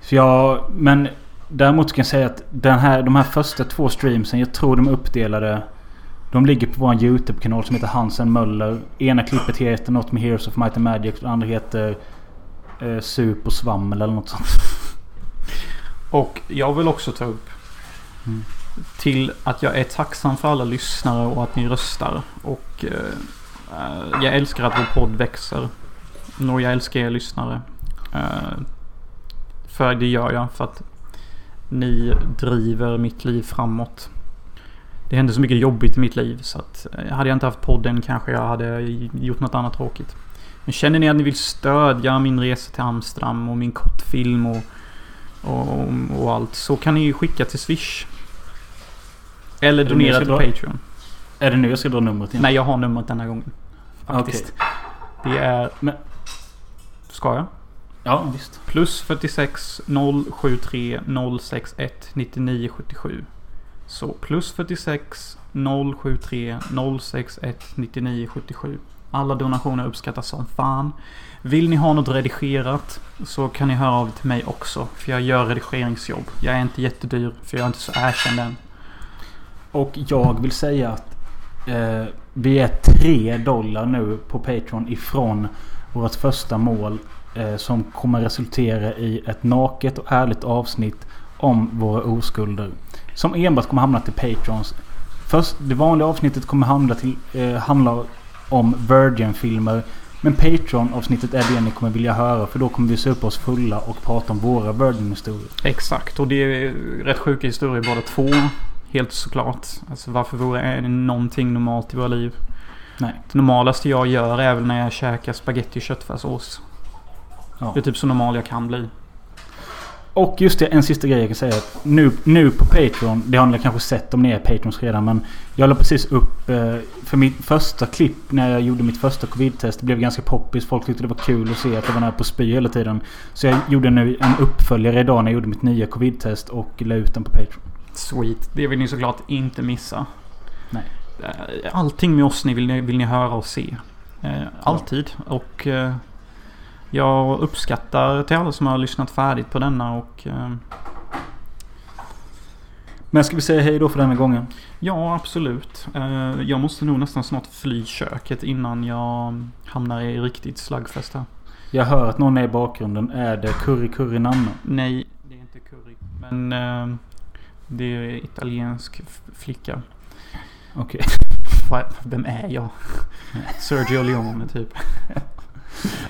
Så jag, men däremot kan jag säga att den här, de här första två streamsen, jag tror de är uppdelade. De ligger på vår YouTube-kanal som heter Hansen Möller. Ena klippet heter något med Heroes of Might and Magic. Det andra heter eh, Sup och Svammel eller något sånt. Och jag vill också ta upp Mm. till att jag är tacksam för alla lyssnare och att ni röstar. Och eh, eh, jag älskar att vår podd växer. Och jag älskar er lyssnare. Eh, för det gör jag för att ni driver mitt liv framåt. Det hände så mycket jobbigt i mitt liv så att eh, hade jag inte haft podden kanske jag hade gjort något annat tråkigt. Men känner ni att ni vill stödja min resa till Amsterdam och min kortfilm och, och, och allt så kan ni ju skicka till Swish. Eller donera till dra- Patreon. Är det nu jag ska dra numret igen? Nej, jag har numret denna gången. Faktiskt. Det är... Men- Ska jag? Ja, visst. Plus 46 073 061 99 77. Så plus 46 073 061 99 77. Alla donationer uppskattas som fan. Vill ni ha något redigerat så kan ni höra av er till mig också. För jag gör redigeringsjobb. Jag är inte jättedyr för jag är inte så erkänd än. Och jag vill säga att eh, vi är 3 dollar nu på Patreon ifrån vårt första mål. Eh, som kommer resultera i ett naket och ärligt avsnitt om våra oskulder. Som enbart kommer hamna till Patrons. Först, det vanliga avsnittet kommer handla, till, eh, handla om Virgin-filmer. Men Patreon-avsnittet är det ni kommer vilja höra. För då kommer vi supa oss fulla och prata om våra Virgin-historier. Exakt, och det är rätt sjuka historier båda två. Helt såklart. Alltså varför vore det någonting normalt i våra liv? Nej. Det normalaste jag gör är väl när jag käkar spaghetti och köttfärssås. Ja. Det är typ så normal jag kan bli. Och just det, en sista grej jag kan säga. Nu, nu på Patreon, det har ni kanske sett om ni är Patrons redan. Men jag la precis upp eh, för mitt första klipp när jag gjorde mitt första covid-test. Det blev ganska poppis. Folk tyckte det var kul att se att jag var nära på att spy hela tiden. Så jag gjorde nu en uppföljare idag när jag gjorde mitt nya covid-test och la ut den på Patreon. Sweet. Det vill ni såklart inte missa. Eh, Allting med oss ni vill, ni vill ni höra och se. Eh, Alltid. Och eh, jag uppskattar till alla som har lyssnat färdigt på denna och Men ska vi säga hej då för denna gången? Ja, absolut. Jag måste nog nästan snart fly köket innan jag hamnar i riktigt slagfest här. Jag hör att någon är i bakgrunden. Är det Curry Curry Nanna? Nej, det är inte curry. Men det är italiensk flicka. Okej. Va- Vem är jag? Sergio Leone typ.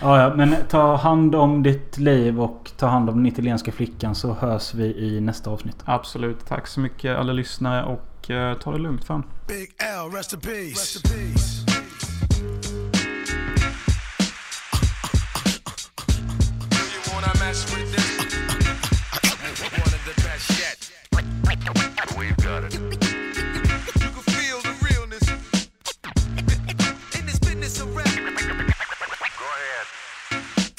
Ja, ja, men ta hand om ditt liv och ta hand om den italienska flickan så hörs vi i nästa avsnitt. Absolut. Tack så mycket alla lyssnare och eh, ta det lugnt fan. Big L, rest in peace. Rest in peace. We've got it. In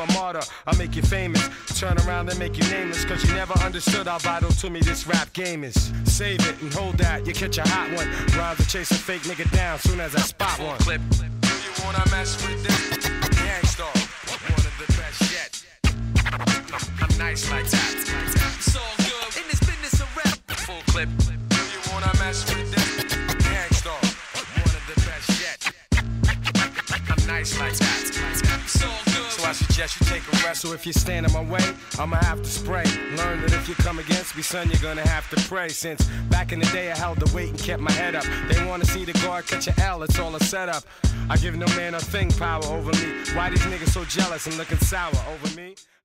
a martyr. I'll make you famous. Turn around and make you nameless. Cause you never understood how vital to me this rap game is. Save it and hold that, you catch a hot one. Rhymes to chase a fake nigga down soon as I spot one. Clip. Do you wanna mess with this? Gangstar, one of the best yet. I'm nice like that. It's all good in this business of rap. Full clip. Do you wanna mess with this? Gangstar, one of the best yet. I'm nice like that. It's all good. I suggest you take a rest. So if you stand in my way, I'ma have to spray. Learn that if you come against me, son, you're gonna have to pray. Since back in the day, I held the weight and kept my head up. They wanna see the guard catch a L. It's all a setup. I give no man a thing power over me. Why these niggas so jealous and looking sour over me?